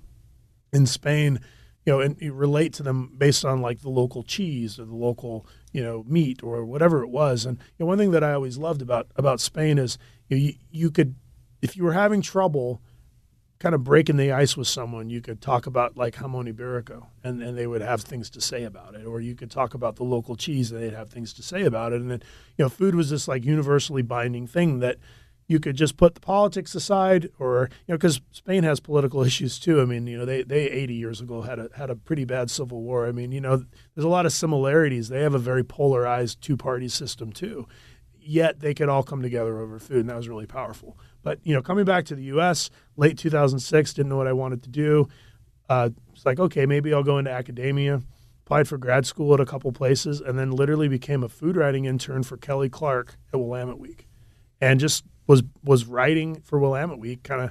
D: in Spain, you know, and you relate to them based on like the local cheese or the local, you know, meat or whatever it was. And you know, one thing that I always loved about about Spain is you, know, you you could, if you were having trouble, kind of breaking the ice with someone, you could talk about like jamon iberico, and and they would have things to say about it, or you could talk about the local cheese, and they'd have things to say about it. And then you know, food was this like universally binding thing that you could just put the politics aside, or you know, because Spain has political *laughs* issues too. I mean, you know, they they 80 years ago had a had a pretty bad civil war. I mean, you know, there's a lot of similarities. They have a very polarized two party system too. Yet they could all come together over food, and that was really powerful. But you know, coming back to the U.S. late 2006, didn't know what I wanted to do. Uh, it's like okay, maybe I'll go into academia. Applied for grad school at a couple places, and then literally became a food writing intern for Kelly Clarke at Willamette Week, and just was was writing for Willamette Week, kind of,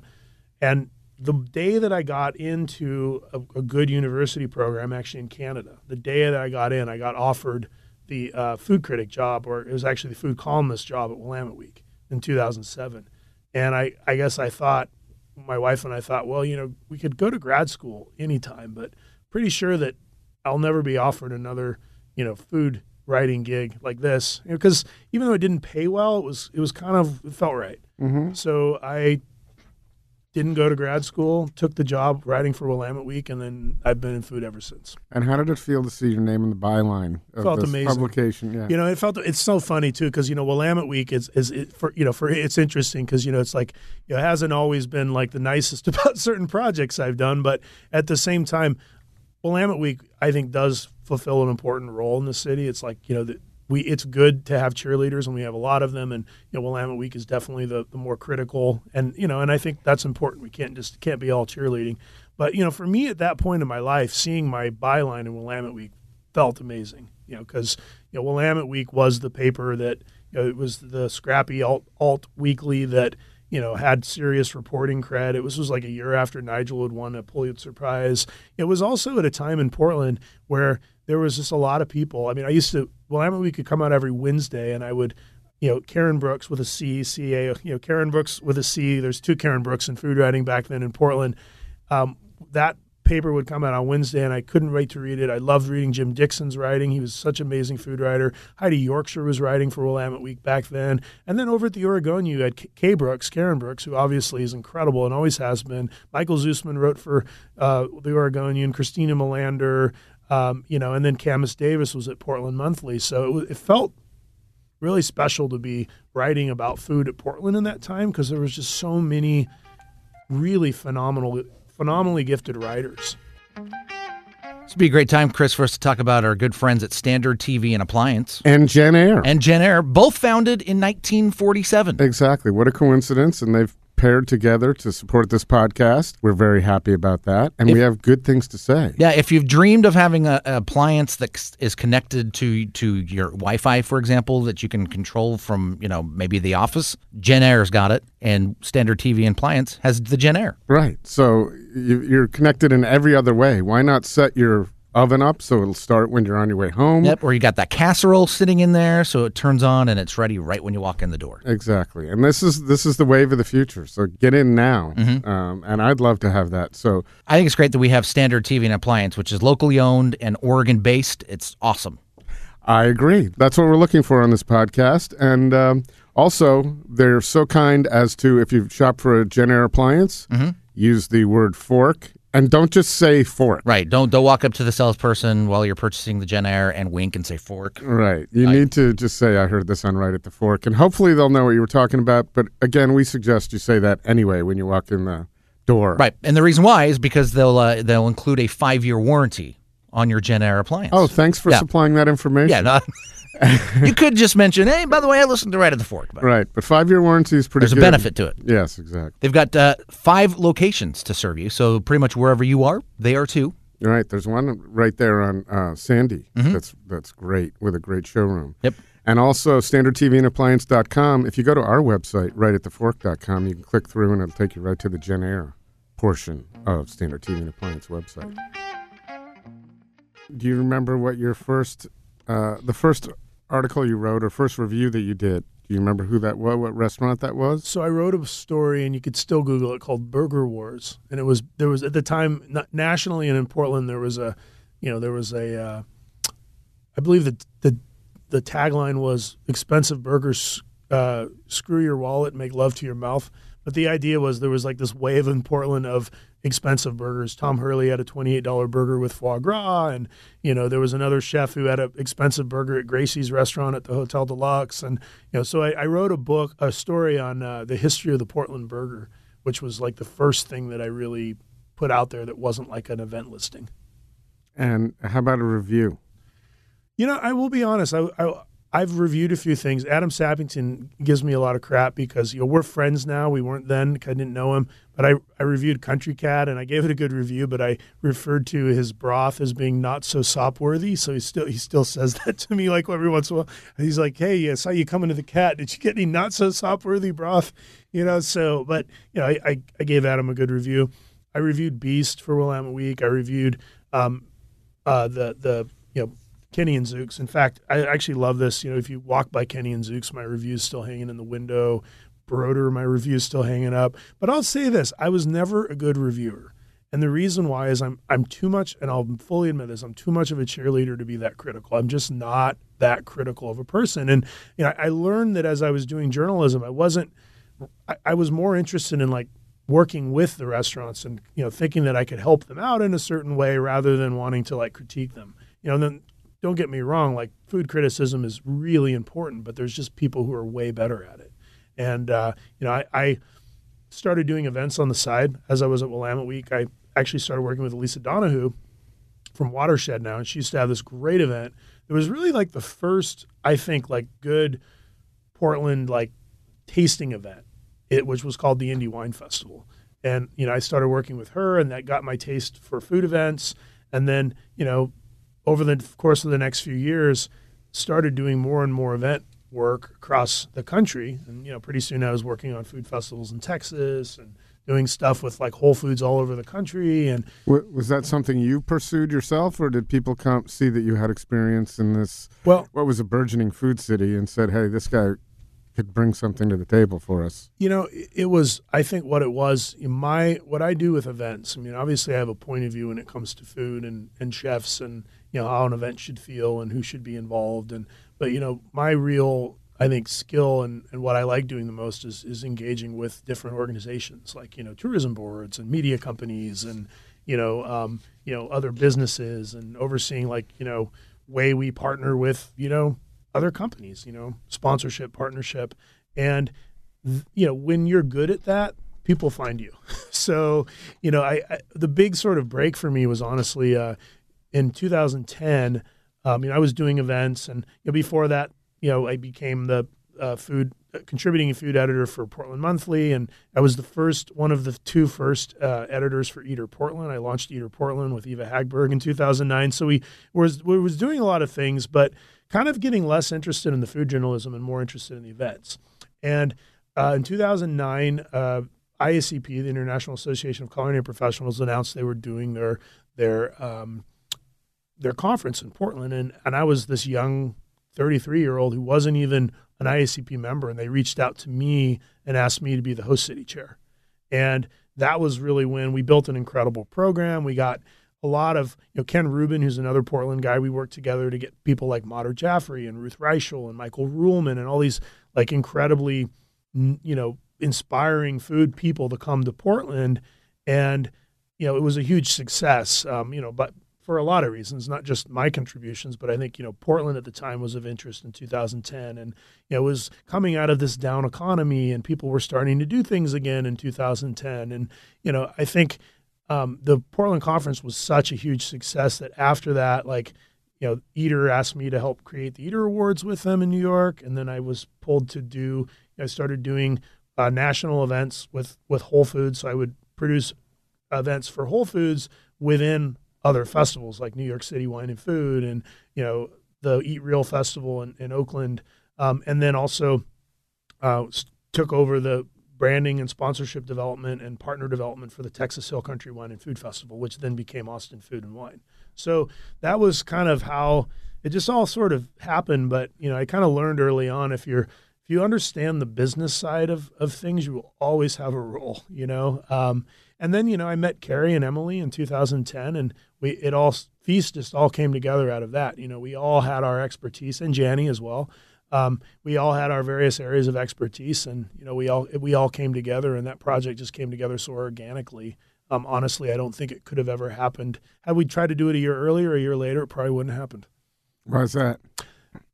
D: and the day that I got into a, a, good university program, actually in Canada, the day that I got in, I got offered the uh, food critic job, or it was actually the food columnist job at Willamette Week in 2007. And I, I guess I thought, my wife and I thought, well, you know, we could go to grad school anytime, but pretty sure that I'll never be offered another, you know, food writing gig like this because you know, even though it didn't pay well, it was it was kind of it felt right.
B: Mm-hmm.
D: So I didn't go to grad school, took the job writing for Willamette Week, and then I've been in food ever since.
B: And how did it feel to see your name in the byline of
D: Felt
B: this
D: amazing.
B: publication? Yeah.
D: You know, it felt it's so funny too because you know Willamette Week is is it, for you know for it's interesting because you know it's like you know, it hasn't always been like the nicest *laughs* about certain projects I've done, but at the same time, Willamette Week I think does fulfill an important role in the city. It's like you know the, we it's good to have cheerleaders and we have a lot of them and you know Willamette Week is definitely the, the more critical and you know and I think that's important. We can't just can't be all cheerleading. But you know for me at that point in my life, seeing my byline in Willamette Week felt amazing. You know because you know Willamette Week was the paper that you know, it was the scrappy alt, alt weekly that you know, had serious reporting cred. It was, was like a year after Nigel had won a Pulitzer Prize. It was also at a time in Portland where there was just a lot of people. I mean, I used to, Willamette Week could come out every Wednesday and I would, you know, Karen Brooks with a C, C A, you know, Karen Brooks with a C. There's two Karen Brooks in food writing back then in Portland. Um, that paper would come out on Wednesday, and I couldn't wait to read it. I loved reading Jim Dixon's writing. He was such an amazing food writer. Heidi Yorkshire was writing for Willamette Week back then. And then over at the Oregonian, you had Kay Brooks, Karen Brooks, who obviously is incredible and always has been. Michael Zusman wrote for uh, the Oregonian. Christina Melander, um, you know, and then Camas Davis was at Portland Monthly. So it, it felt really special to be writing about food at Portland in that time because there was just so many really phenomenal phenomenally gifted writers.
A: This would be a great time, Chris, for us to talk about our good friends at Standard TV and Appliance
B: and Jenn-Air.
A: and Jenn-Air, both founded in 1947.
B: Exactly. What a coincidence. And they've paired together to support this podcast. We're very happy about that. And
A: If-
B: we have good things to say.
A: Yeah, if you've dreamed of having a, a appliance that is connected to to your Wi-Fi, for example, that you can control from, you know, maybe the office, Jenn-Air's got it, and Standard TV and Appliance has the Jenn-Air.
B: Right. So you're connected in every other way. Why not set your oven up so it'll start when you're on your way home?
A: Yep, or you got that casserole sitting in there, so it turns on and it's ready right when you walk in the door.
B: Exactly, and this is this is the wave of the future. So get in now,
A: Mm-hmm.
B: um, and I'd love to have that. So
A: I think it's great that we have Standard TV and Appliance, which is locally owned and Oregon based. It's awesome.
B: I agree. That's what we're looking for on this podcast, and um, also they're so kind as to if you shop for a Jenn-Air appliance,
A: Mm-hmm.
B: use the word fork, and don't just say fork.
A: Right. Don't don't walk up to the salesperson while you're purchasing the Jenn-Air and wink and say fork.
B: Right. You need to just say, I heard this on Right at the Fork. And hopefully they'll know what you were talking about. But again, we suggest you say that anyway when you walk in the door.
A: Right. And the reason why is because they'll uh, they'll include a five year warranty on your Jenn-Air appliance.
B: Oh, thanks for
A: Yeah.
B: supplying that information.
A: yeah. No, you could just mention, hey, by the way, I listened to Right at the Fork. But
B: Right. But five year warranty is pretty
A: there's a benefit to it.
B: Yes, exactly.
A: They've got uh, five locations to serve you, so pretty much wherever you are, they are too.
B: Right. There's one right there on uh, Sandy. That's that's great with a great showroom.
A: Yep.
B: And also standardtvandappliance.com. If you go to our website, right at thefork.com, you can click through and it'll take you right to the Jenn-Air portion of Standard TV and Appliance website. Do you remember what your first, uh, the first article you wrote or first review that you did? Do you remember who that was? What restaurant that was?
D: So I wrote a story, and you could still Google it, called Burger Wars. And it was there was at the time na- nationally and in Portland there was a, you know, there was a, uh, I believe that the the tagline was "expensive burgers, uh, screw your wallet, make love to your mouth." But the idea was there was like this wave in Portland of expensive burgers. Tom Hurley had a $28 burger with foie gras. And, you know, there was another chef who had an expensive burger at Gracie's restaurant at the Hotel Deluxe. And, you know, so I, I wrote a book, a story on uh, the history of the Portland burger, which was like the first thing that I really put out there that wasn't like an event listing.
B: And how about a review?
D: You know, I will be honest. I, I I've reviewed a few things. Adam Sappington gives me a lot of crap because you know we're friends now. We weren't then. I didn't know him, but I, I reviewed Country Cat and I gave it a good review. But I referred to his broth as being not so sop worthy. So he still he still says *laughs* that to me like every once in a while. He's like, "Hey, I saw you coming to the cat. Did you get any not so sop worthy broth?" You know. So, but you know, I, I, I gave Adam a good review. I reviewed Beast for Willamette Week. I reviewed um, uh, the the you know Kenny and Zuke's. In fact, I actually love this. You know, if you walk by Kenny and Zuke's, my review's still hanging in the window. Broder, my review's still hanging up. But I'll say this: I was never a good reviewer, and the reason why is I'm I'm too much, and I'll fully admit this: I'm too much of a cheerleader to be that critical. I'm just not that critical of a person. And you know, I learned that as I was doing journalism, I wasn't. I, I was more interested in like working with the restaurants and you know thinking that I could help them out in a certain way rather than wanting to like critique them. You know, then don't get me wrong, like food criticism is really important, but there's just people who are way better at it. And uh, you know, I, I, started doing events on the side as I was at Willamette Week. I actually started working with Lisa Donahue from Watershed now, and she used to have this great event. It was really like the first, I think, like good Portland like tasting event, it which was called the Indie Wine Festival. And you know, I started working with her, and that got my taste for food events. And then you know, over the course of the next few years, started doing more and more event work across the country. And, you know, pretty soon I was working on food festivals in Texas and doing stuff with like Whole Foods all over the country. And
B: was that something you pursued yourself, or did people come see that you had experience in this?
D: Well,
B: what was a burgeoning food city, and said, "Hey, this guy could bring something to the table for us."
D: You know, it was. I think what it was. My what I do with events. I mean, obviously, I have a point of view when it comes to food and and chefs and you know how an event should feel and who should be involved and but you know my real I think skill and, and what I like doing the most is is engaging with different organizations like you know tourism boards and media companies and you know um, you know other businesses and overseeing like you know way we partner with you know other companies you know sponsorship partnership and you know when you're good at that people find you so you know I, I the big sort of break for me was honestly uh, in 2010, um, you know, I was doing events, and you know, before that, you know, I became the uh, food uh, contributing food editor for Portland Monthly, and I was the first one of the two first uh, editors for Eater Portland. I launched Eater Portland with Eva Hagberg in 2009. So we was we was doing a lot of things, but kind of getting less interested in the food journalism and more interested in the events. And uh, in 2009, uh, IACP, the International Association of Culinary Professionals, announced they were doing their their um, their conference in Portland, and and I was this young 33 year old who wasn't even an IACP member, and they reached out to me and asked me to be the host city chair, and that was really when we built an incredible program. We got a lot of you know Ken Rubin, who's another Portland guy. We worked together to get people like Madhur Jaffrey and Ruth Reichl and Michael Ruhlman and all these like incredibly you know inspiring food people to come to Portland, and you know it was a huge success. Um, you know, but for a lot of reasons, not just my contributions, but I think you know Portland at the time was of interest in 2010, and you know, it was coming out of this down economy, and people were starting to do things again in 2010, and you know I think um, the Portland conference was such a huge success that after that, like you know, Eater asked me to help create the Eater Awards with them in New York, and then I was pulled to do. I started doing uh, national events with with Whole Foods, so I would produce events for Whole Foods within other festivals like New York City Wine and Food and you know the Eat Real Festival in, in Oakland, um, and then also uh, took over the branding and sponsorship development and partner development for the Texas Hill Country Wine and Food Festival, which then became Austin Food and Wine. So that was kind of how it just all sort of happened. But you know, I kind of learned early on if you're if you understand the business side of, of things, you will always have a role, you know? Um, and then, you know, I met Carrie and Emily in 2010 and we, it all, Feast just all came together out of that. You know, we all had our expertise and Janny as well. Um, we all had our various areas of expertise and, you know, we all, we all came together and that project just came together so organically. Um, honestly, I don't think it could have ever happened. Had we tried to do it a year earlier, a year later, it probably wouldn't have happened.
B: Why's that?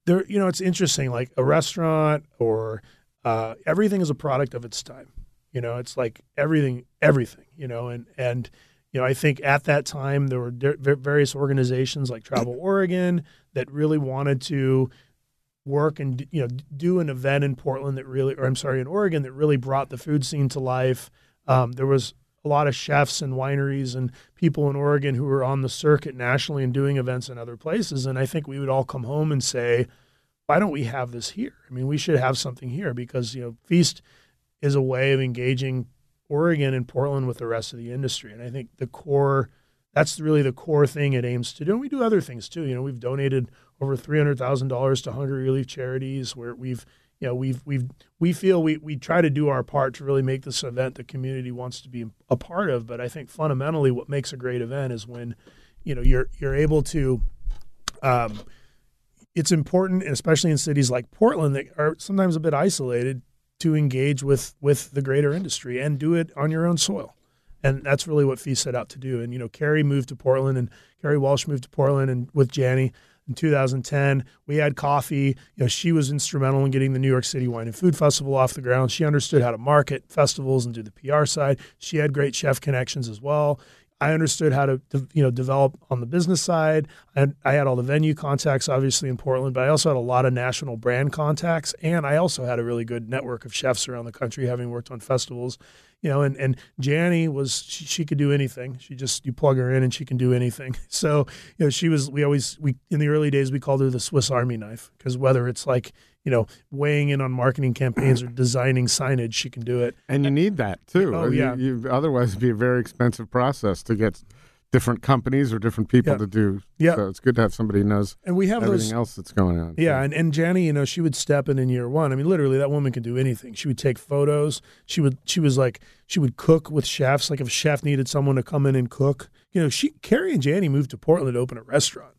D: There, you know, it's interesting. Like a restaurant or uh, everything is a product of its time. You know, it's like everything, everything. You know, and and you know, I think at that time there were various organizations like Travel *clears throat* Oregon that really wanted to work and you know do an event in Portland that really, or I'm sorry, in Oregon that really brought the food scene to life. Um, there was a lot of chefs and wineries and people in Oregon who were on the circuit nationally and doing events in other places, and I think we would all come home and say, why don't we have this here? I mean, we should have something here because you know Feast is a way of engaging Oregon and Portland with the rest of the industry, and I think the core that's really the core thing it aims to do. And we do other things too. You know, we've donated over three hundred thousand dollars to hunger relief charities, where we've you know we've we've we feel we we try to do our part to really make this event the community wants to be a part of. But I think fundamentally, what makes a great event is when you know you're you're able to. Um, it's important, especially in cities like Portland that are sometimes a bit isolated, to engage with with the greater industry and do it on your own soil and that's really what Feast set out to do. And you know, Carrie moved to Portland, and Carrie Welch moved to Portland, and with Jani, in 2010. We had coffee. You know, she was instrumental in getting the New York City Wine and Food Festival off the ground. She understood how to market festivals and do the PR side. She had great chef connections as well. I understood how to, you know, develop on the business side. I had, I had all the venue contacts, obviously in Portland, but I also had a lot of national brand contacts, and I also had a really good network of chefs around the country, having worked on festivals you know, and and Jani was she, she, could do anything. She just you plug her in and she can do anything. *laughs* So you know, she was. We always we in the early days we called her the Swiss Army knife because whether it's like you know weighing in on marketing campaigns or designing signage, she can do it.
B: And you need that too.
D: Oh yeah.
B: You, you, otherwise, it'd be a very expensive process to get different companies or different people
D: yeah.
B: to do.
D: Yeah.
B: So it's good to have somebody who knows
D: and we have
B: everything
D: those,
B: else that's going on.
D: Yeah, and, and Jani, you know, she would step in in year one. I mean, literally, that woman could do anything. She would take photos. She would she was like she would cook with chefs. Like if a chef needed someone to come in and cook, you know, she Carrie and Jani moved to Portland to open a restaurant.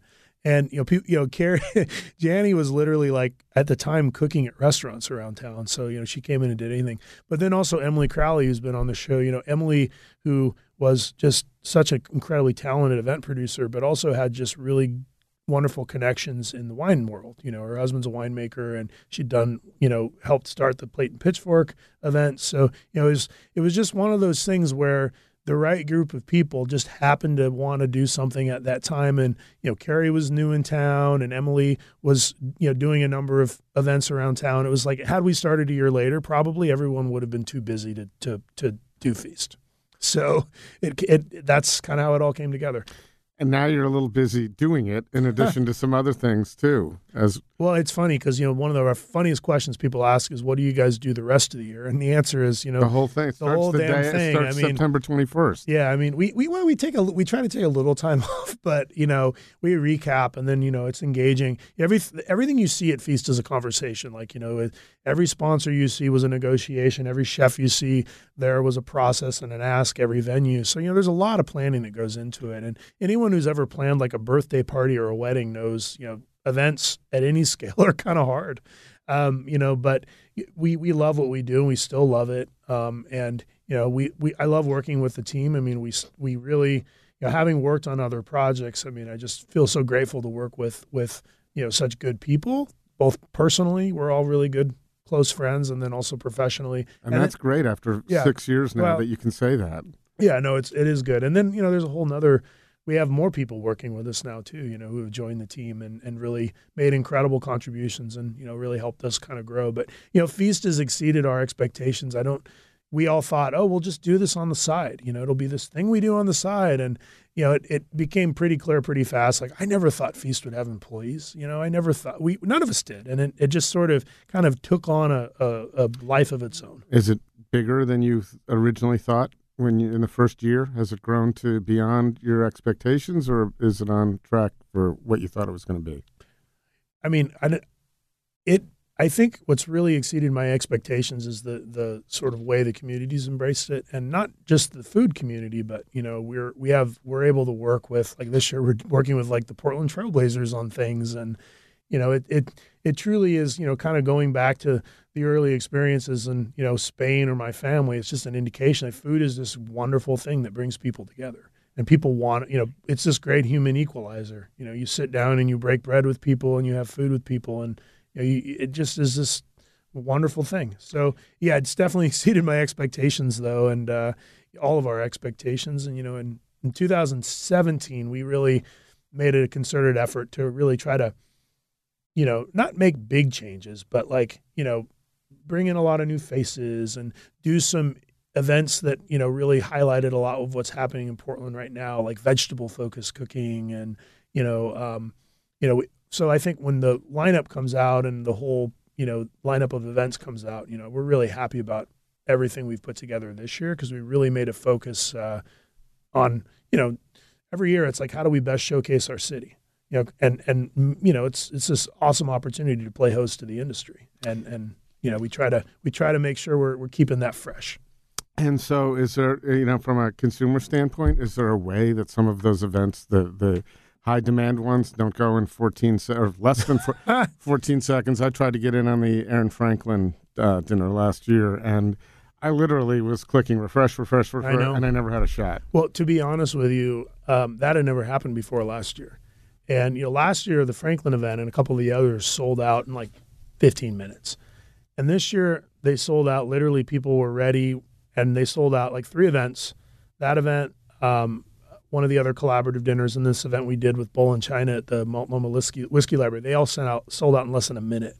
D: And you know, people, you know, Carrie, *laughs* Jani was literally like at the time cooking at restaurants around town. So you know, she came in and did anything. But then also Emily Crowley, who's been on the show. You know, Emily, who was just such an incredibly talented event producer, but also had just really wonderful connections in the wine world. You know, her husband's a winemaker, and she'd done, you know, helped start the Plate and Pitchfork event. So you know, it was it was just one of those things where the right group of people just happened to want to do something at that time. And, you know, Carrie was new in town and Emily was, you know, doing a number of events around town. It was like, had we started a year later, probably everyone would have been too busy to, to, to do Feast. So it, it that's kind of how it all came together.
B: And now you're a little busy doing it in *laughs* addition to some other things too. As
D: well, it's funny because you know one of the funniest questions people ask is, "What do you guys do the rest of the year?" And the answer is, you know,
B: the whole thing.
D: The whole
B: the
D: damn
B: day,
D: thing.
B: Starts
D: I mean,
B: September 21st.
D: Yeah, I mean, we we well, we take a we try to take a little time *laughs* off, but you know, we recap and then you know it's engaging. Every everything you see at Feast is a conversation. Like you know, every sponsor you see was a negotiation. Every chef you see there was a process and an ask. Every venue. So you know, there's a lot of planning that goes into it. And anyone who's ever planned like a birthday party or a wedding knows, you know, events at any *laughs* scale are kind of hard. Um, you know, but we we love what we do and we still love it. Um, and you know, we we I love working with the team. I mean, we we really you know, having worked on other projects, I mean, I just feel so grateful to work with with you know such good people. Both personally, we're all really good close friends, and then also professionally.
B: And, and that's it, great after
D: yeah,
B: six years now well, that you can say that.
D: Yeah, no, it's it is good. And then you know, there's a whole nother we have more people working with us now too, you know, who have joined the team and, and really made incredible contributions and, you know, really helped us kind of grow. But, you know, Feast has exceeded our expectations. I don't we all thought, oh, we'll just do this on the side. You know, it'll be this thing we do on the side. And, you know, it, it became pretty clear pretty fast. Like I never thought Feast would have employees. You know, I never thought we none of us did. And it, it just sort of kind of took on a, a, a life of its own.
B: Is it bigger than you originally thought? When you in the first year? Has it grown to beyond your expectations, or is it on track for what you thought it was going to be?
D: I mean, I, it. I think what's really exceeded my expectations is the the sort of way the community's embraced it, and not just the food community, but you know we're we have we're able to work with like this year we're working with like the Portland Trailblazers on things, and you know, it it it truly is, you know, kind of going back to the early experiences in you know Spain or my family. It's just an indication that food is this wonderful thing that brings people together, and people want you know it's this great human equalizer. You know, you sit down and you break bread with people, and you have food with people, and you know, you, it just is this wonderful thing. So yeah, it's definitely *laughs* exceeded my expectations though, and uh, all of our expectations. And you know, in, in 2017, we really made it a concerted effort to really try to, you know, not make big changes, but like you know, bring in a lot of new faces and do some events that you know really highlighted a lot of what's happening in Portland right now, like vegetable focused cooking and you know, um, you know. So I think when the lineup comes out and the whole you know lineup of events comes out, you know, we're really happy about everything we've put together this year because we really made a focus uh, on you know every year it's like how do we best showcase our city you know and and you know it's it's this awesome opportunity to play host to the industry and and you know we try to we try to make sure we're we're keeping that fresh
B: And so, is there, you know, from a consumer standpoint, is there a way that some of those events, the the high demand ones, don't go in 14 se- or less than four, *laughs* 14 seconds? I tried to get in on the Aaron Franklin uh, dinner last year, and I literally was clicking refresh, refresh, refresh,
D: know.
B: and I never had a shot.
D: Well, to be honest with you, um, that had never happened before last year. And you know, last year the Franklin event and a couple of the others sold out in like 15 minutes. And this year they sold out. Literally, people were ready, and they sold out like three events. That event, um, one of the other collaborative dinners, and this event we did with Bull in China at the Multnomah Whiskey, Whiskey Library. They all sent out, sold out in less than a minute.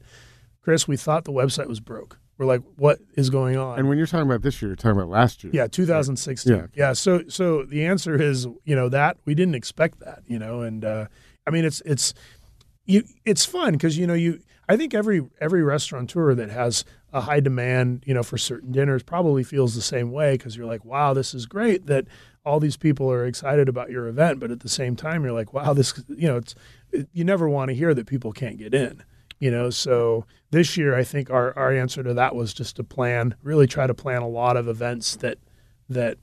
D: Chris, we thought the website was broke. We're like, what is going on?
B: And when you're talking about this year, you're talking about last year.
D: Yeah, 2016.
B: Yeah.
D: Yeah. So so the answer is, you know, that we didn't expect that, you know, and uh, I mean it's it's you it's fun because you know you I think every every restaurateur that has a high demand, you know, for certain dinners probably feels the same way because you're like, wow, this is great that all these people are excited about your event, but at the same time you're like, wow, this you know, it's it, you never want to hear that people can't get in you know? So this year i think our, our answer to that was just to plan really try to plan a lot of events that that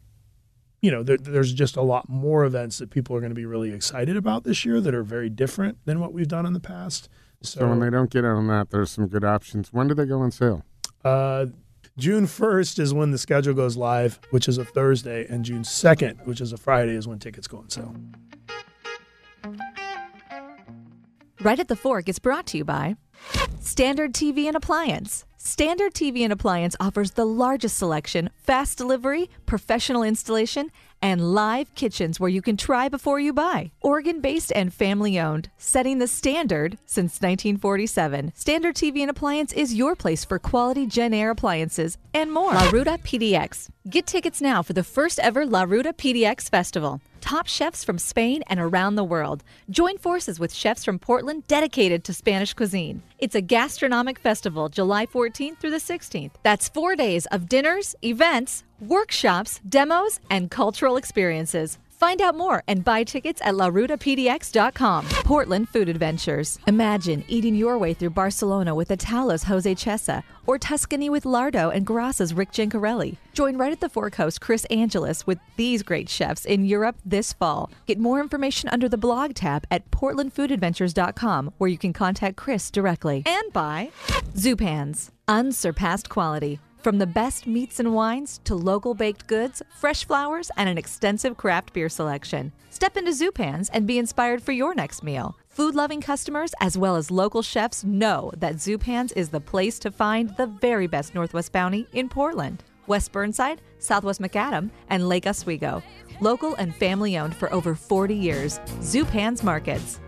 D: you know there, there's just a lot more events that people are going to be really excited about this year that are very different than what we've done in the past so,
B: So when they don't get on that, there's some good options. When do they go on sale?
D: uh, june 1st is when the schedule goes live which is a thursday and june 2nd which is a friday is when tickets go on sale
E: Right at the Fork is brought to you by Standard TV and Appliance. Standard TV and Appliance offers the largest selection, fast delivery, professional installation, and live kitchens where you can try before you buy. Oregon based and family owned, setting the standard since 1947. Standard TV and Appliance is your place for quality Jenn-Air appliances and more. La Ruta PDX. Get tickets now for the first ever La Ruta PDX Festival. Top chefs from Spain and around the world. Join forces with chefs from Portland dedicated to Spanish cuisine. It's a gastronomic festival July 14th through the 16th. That's four days of dinners, events, workshops, demos, and cultural experiences. Find out more and buy tickets at larutapdx.com. Portland Food Adventures. Imagine eating your way through Barcelona with Ataula's Jose Chesa or Tuscany with Lardo and Grassa's Rick Gencarelli. Join right at the Fork host Chris Angelis with these great chefs in Europe this fall. Get more information under the blog tab at portlandfoodadventures.com where you can contact Chris directly. And by Zupan's. Unsurpassed quality. From the best meats and wines to local baked goods, fresh flowers, and an extensive craft beer selection. Step into Zupan's and be inspired for your next meal. Food loving customers as well as local chefs know that Zupan's is the place to find the very best Northwest Bounty in Portland, West Burnside, Southwest Macadam, and Lake Oswego. Local and family owned for over 40 years. Zupan's Markets.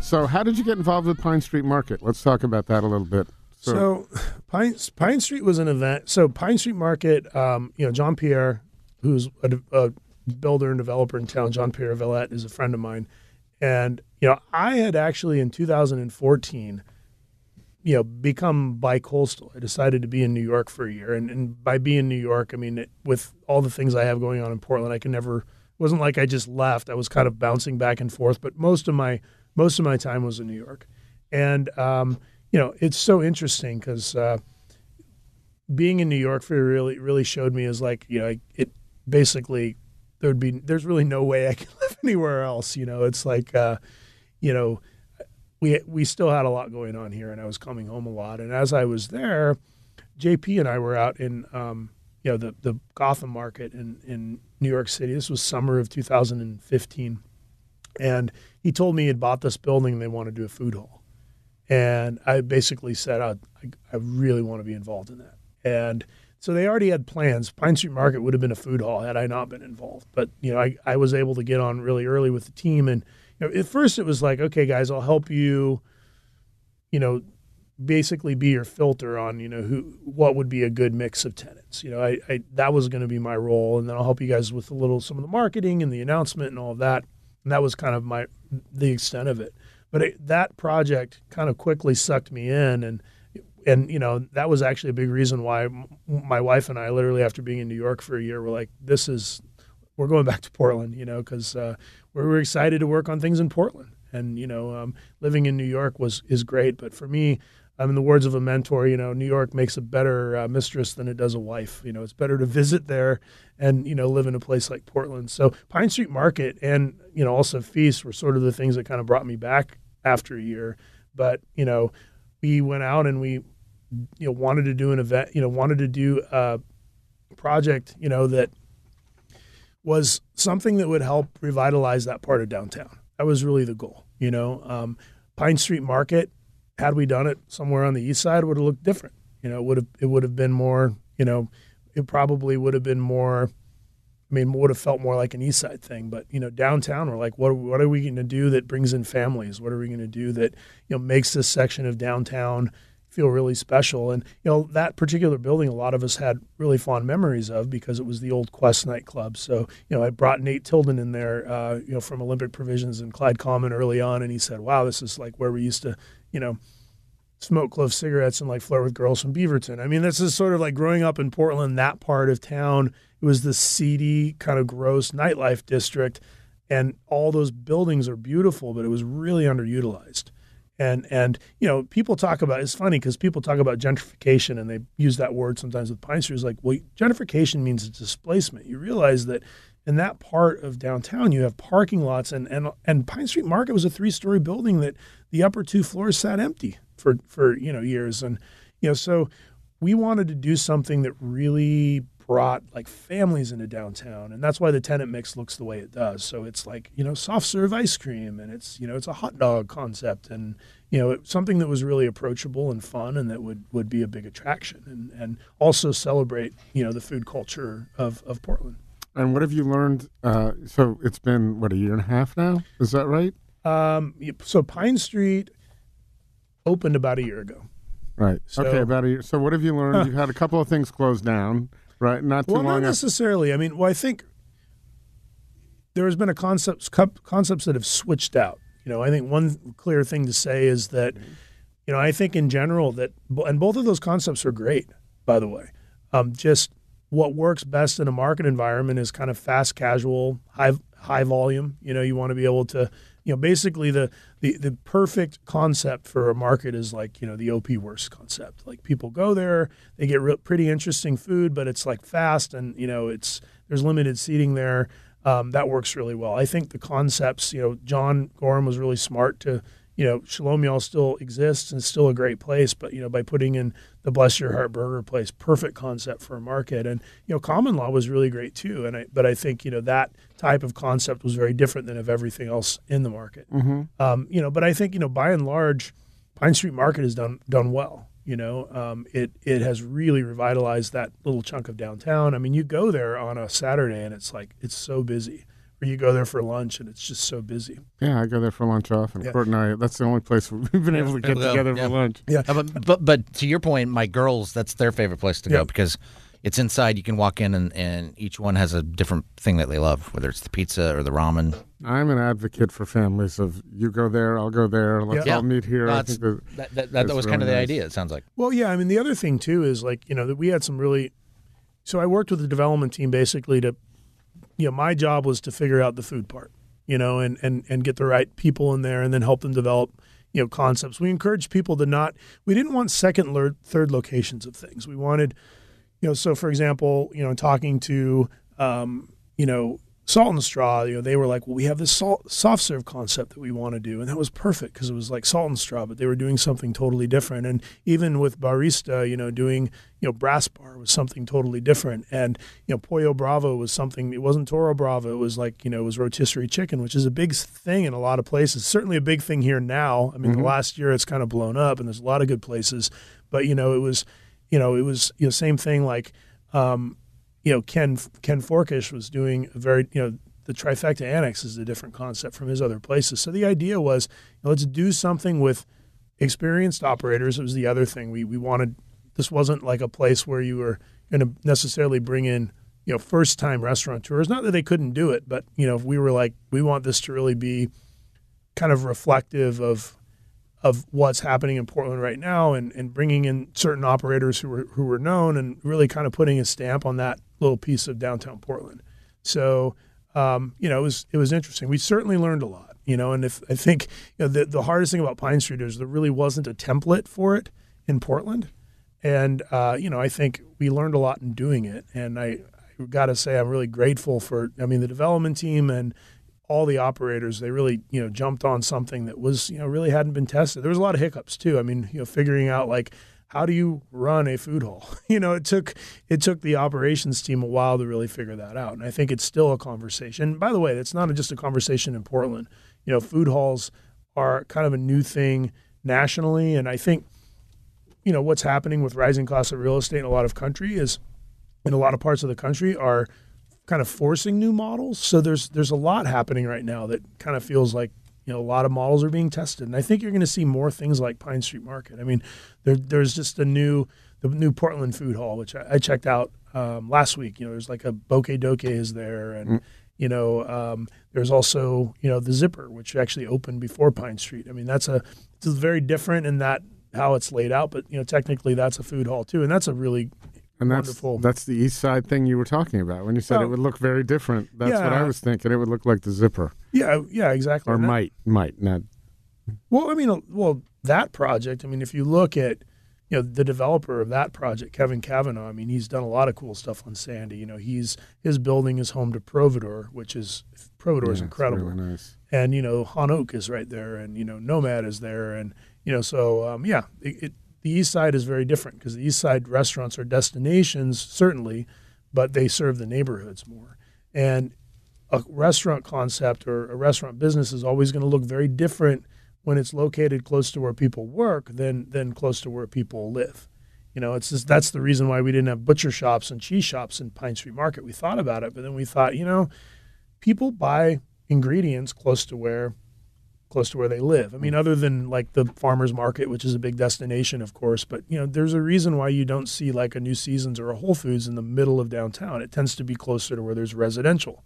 B: So how did you get involved with Pine Street Market? Let's talk about that a little bit.
D: So, Pine Pine Street was an event. So Pine Street Market, um, you know, John Pierre, who's a, a builder and developer in town, John Pierre Veillet is a friend of mine, and you know, I had actually in 2014, you know, become bi-coastal. I decided to be in New York for a year, and, and by being in New York, I mean it, with all the things I have going on in Portland, I can never. It wasn't like I just left. I was kind of bouncing back and forth, but most of my most of my time was in New York, and um, you know, it's so interesting because uh, being in New York for really really showed me is like you know it basically there'd be there's really no way I *laughs* can live anywhere else. You know, it's like uh, you know we we still had a lot going on here, and I was coming home a lot. And as I was there, JP and I were out in um, you know the the Gotham market in in New York City. This was summer of 2015, and he told me he had bought this building and they want to do a food hall. And I basically said, I, I really want to be involved in that. And so they already had plans. Pine Street Market would have been a food hall had I not been involved. But, you know, I, I was able to get on really early with the team. And, you know, at first it was like, okay, guys, I'll help you, you know, basically be your filter on, you know, who, what would be a good mix of tenants. You know, I, I that was going to be my role. And then I'll help you guys with a little, some of the marketing and the announcement and all of that. And that was kind of my, the extent of it. But it, that project kind of quickly sucked me in, and and you know that was actually a big reason why my wife and I, literally after being in New York for a year, were like, "This is, we're going back to Portland," you know, because uh, we were excited to work on things in Portland, and you know, um, living in New York was is great, but for me. Um, in the words of a mentor, you know, New York makes a better uh, mistress than it does a wife. You know, it's better to visit there and you know live in a place like Portland. So Pine Street Market and you know also Feast were sort of the things that kind of brought me back after a year. But you know, we went out and we you know wanted to do an event. You know, wanted to do a project. You know that was something that would help revitalize that part of downtown. That was really the goal. You know, um, Pine Street Market. Had we done it somewhere on the east side, would have looked different. You know, it would have it would have been more. You know, it probably would have been more. I mean, would have felt more like an East Side thing. But you know, downtown, we're like, what what are we going to do that brings in families? What are we going to do that you know makes this section of downtown feel really special? And you know, that particular building, a lot of us had really fond memories of because it was the old Quest nightclub. So you know, I brought Nate Tilden in there, uh, you know, from Olympic Provisions and Clyde Common early on, and he said, "Wow, this is like where we used to, you know." smoke clove cigarettes and like flirt with girls from Beaverton. I mean, this is sort of like growing up in Portland, that part of town. It was the seedy, kind of gross nightlife district. And all those buildings are beautiful, but it was really underutilized. And and you know, people talk about it's funny because people talk about gentrification and they use that word sometimes with Pine Street. It's like, well, gentrification means displacement. You realize that in that part of downtown you have parking lots and and and Pine Street Market was a three story building that the upper two floors sat empty for for you know years and you know so we wanted to do something that really brought like families into downtown and that's why the tenant mix looks the way it does so it's like you know soft serve ice cream and it's you know it's a hot dog concept and you know it, something that was really approachable and fun and that would would be a big attraction and and also celebrate you know the food culture of of Portland
B: And what have you learned? Uh, so it's been what a year and a half now. Is that right?
D: Um so Pine Street opened about a year ago
B: Right.
D: So-
B: okay. About a year. So what have you learned?
D: Huh.
B: You've had a couple of things closed down, right? Not too
D: Well,
B: long.
D: not necessarily. I mean, well, I think there has been a concepts concepts that have switched out. You know, I think one clear thing to say is that, you know, I think in general that, and both of those concepts are great, by the way. Um, just what works best in a market environment is kind of fast, casual, high high volume. You know, you want to be able to, you know, basically the the the perfect concept for a market is like you know the OP Wurst concept. Like people go there, they get real, pretty interesting food, but it's like fast and you know it's there's limited seating there. Um, that works really well. I think the concepts, you know, John Gorham was really smart to, you know, Shalom Y'all still exists and it's still a great place, but you know, by putting in the Bless Your Heart Burger place, perfect concept for a market, and you know, Common Law was really great too. And I, but I think you know that type of concept was very different than of everything else in the market. Um, you know, but I think you know, by and large, Pine Street Market has done done well. You know, um, it it has really revitalized that little chunk of downtown. I mean, you go there on a Saturday and it's like it's so busy. Or you go there for lunch and it's just so busy.
B: yeah, I go there for lunch often.
D: Yeah.
B: Court and I. That's the only place we've been able to get
A: Well,
B: together
A: yeah.
B: for lunch.
D: Yeah.
A: Uh, but, but but to your point, my girls, that's their favorite place to
D: Yeah.
A: go because it's inside. You can walk in and, and each one has a different thing that they love, whether it's the pizza or the ramen.
B: I'm an advocate for families of you go there, I'll go there. Let's
A: Yeah.
B: all meet here. I think that,
A: That, that, that,
B: That's
A: was
B: really
A: kind of the idea. It sounds like.
D: Well, yeah. I mean, the other thing too is like you know that we had some really. So I worked with the development team basically to, you know, my job was to figure out the food part, you know, and and and get the right people in there, and then help them develop, you know, concepts. We encouraged people to not. We didn't want second, ler- third locations of things. We wanted, you know, so for example, you know, talking to, um, you know. Salt and Straw, you know, they were like, well, we have this salt, soft serve concept that we want to do, and that was perfect because it was like Salt and Straw, but they were doing something totally different. And even with Barista, you know, doing you know Brass Bar was something totally different, and you know Pollo Bravo was something. It wasn't Toro Bravo. It was like you know it was rotisserie chicken, which is a big thing in a lot of places. Certainly a big thing here now. I mean, the last year it's kind of blown up, and there's a lot of good places, but you know it was, you know, it was you know same thing like. Um, you know, Ken Ken Forkish was doing a very, you know, the trifecta annex is a different concept from his other places. So the idea was, you know, let's do something with experienced operators. It was the other thing we we wanted. This wasn't like a place where you were going to necessarily bring in, you know, first time restaurateurs. Not that they couldn't do it, but you know, if we were like, we want this to really be kind of reflective of of what's happening in Portland right now and, and bringing in certain operators who were who were known and really kind of putting a stamp on that little piece of downtown Portland. So um, you know, it was it was interesting. We certainly learned a lot, you know, and if I think you know the the hardest thing about Pine Street is there really wasn't a template for it in Portland. And uh, you know, I think we learned a lot in doing it. And I, I got to say, I'm really grateful for. I mean, the development team and all the operators. They really, you know, jumped on something that was, you know, really hadn't been tested. There was a lot of hiccups too. I mean, you know, figuring out like how do you run a food hall? *laughs* You know, it took it took the operations team a while to really figure that out. And I think it's still a conversation. By the way, it's not just a conversation in Portland. You know, food halls are kind of a new thing nationally, and I think you know what's happening with rising costs of real estate in a lot of country is in a lot of parts of the country are kind of forcing new models. So there's there's a lot happening right now that kind of feels like you know a lot of models are being tested, and I think you're going to see more things like Pine Street Market. I mean, there, there's just a new the new Portland Food Hall, which I, I checked out um, last week. You know, there's like a Boke Dokie is there, and you know, um, there's also you know the Zipper, which actually opened before Pine Street. I mean, that's a it's very different in that how it's laid out, but you know, technically that's a food hall too, and that's a really
B: And that's
D: Wonderful.
B: that's the east side thing you were talking about when you said it would look very different. That's what I was thinking. It would look like the zipper,
D: yeah yeah exactly
B: or
D: that-
B: might might not.
D: Well, I mean, uh, well, that project. I mean, if you look at, you know, the developer of that project, Kevin Cavenaugh. I mean, he's done a lot of cool stuff on Sandy. You know, he's his building is home to Providore, which is Providore is
B: Yeah, it's
D: incredible.
B: Really nice.
D: and you know Han Oak is right there, and you know Nomad is there, and you know so um, yeah, it, it, the East Side is very different because the East Side restaurants are destinations certainly, but they serve the neighborhoods more, and a restaurant concept or a restaurant business is always going to look very different when it's located close to where people work than than close to where people live. You know, it's just that's the reason why we didn't have butcher shops and cheese shops in Pine Street Market. We thought about it, but then we thought, you know, people buy ingredients close to where close to where they live. I mean, mm. other than like the farmers market, which is a big destination, of course, but you know, there's a reason why you don't see like a New Seasons or a Whole Foods in the middle of downtown. It tends to be closer to where there's residential,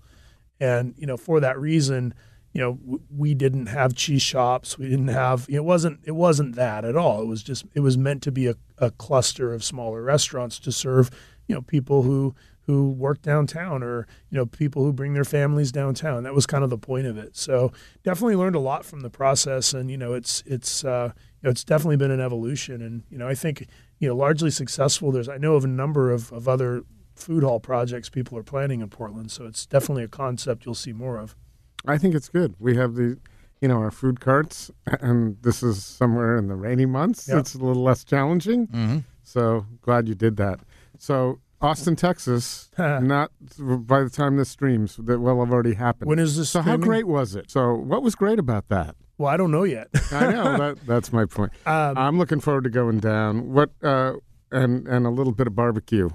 D: and you know, for that reason, you know, w- we didn't have cheese shops. We didn't have. It wasn't. It wasn't that at all. It was just. It was meant to be a, a cluster of smaller restaurants to serve, you know, people who who work downtown or you know people who bring their families downtown. That was kind of the point of it. So definitely learned a lot from the process, and you know, it's it's uh, you know, it's definitely been an evolution, and you know, I think you know, largely successful. There's I know of a number of, of other food hall projects people are planning in Portland, so it's definitely a concept you'll see more of.
B: I think it's good. We have the, you know, our food carts, and this is somewhere in the rainy months.
D: Yeah.
B: It's a little less challenging.
A: Mm-hmm.
B: So glad you did that. So Austin, Texas, *laughs* not by the time this streams, that will have already happened.
D: When is this?
B: so how great was it? So what was great about that?
D: Well, I don't know yet. *laughs*
B: I know that that's my point. *laughs*
D: um,
B: I'm looking forward to going down. What uh, and and a little bit of barbecue.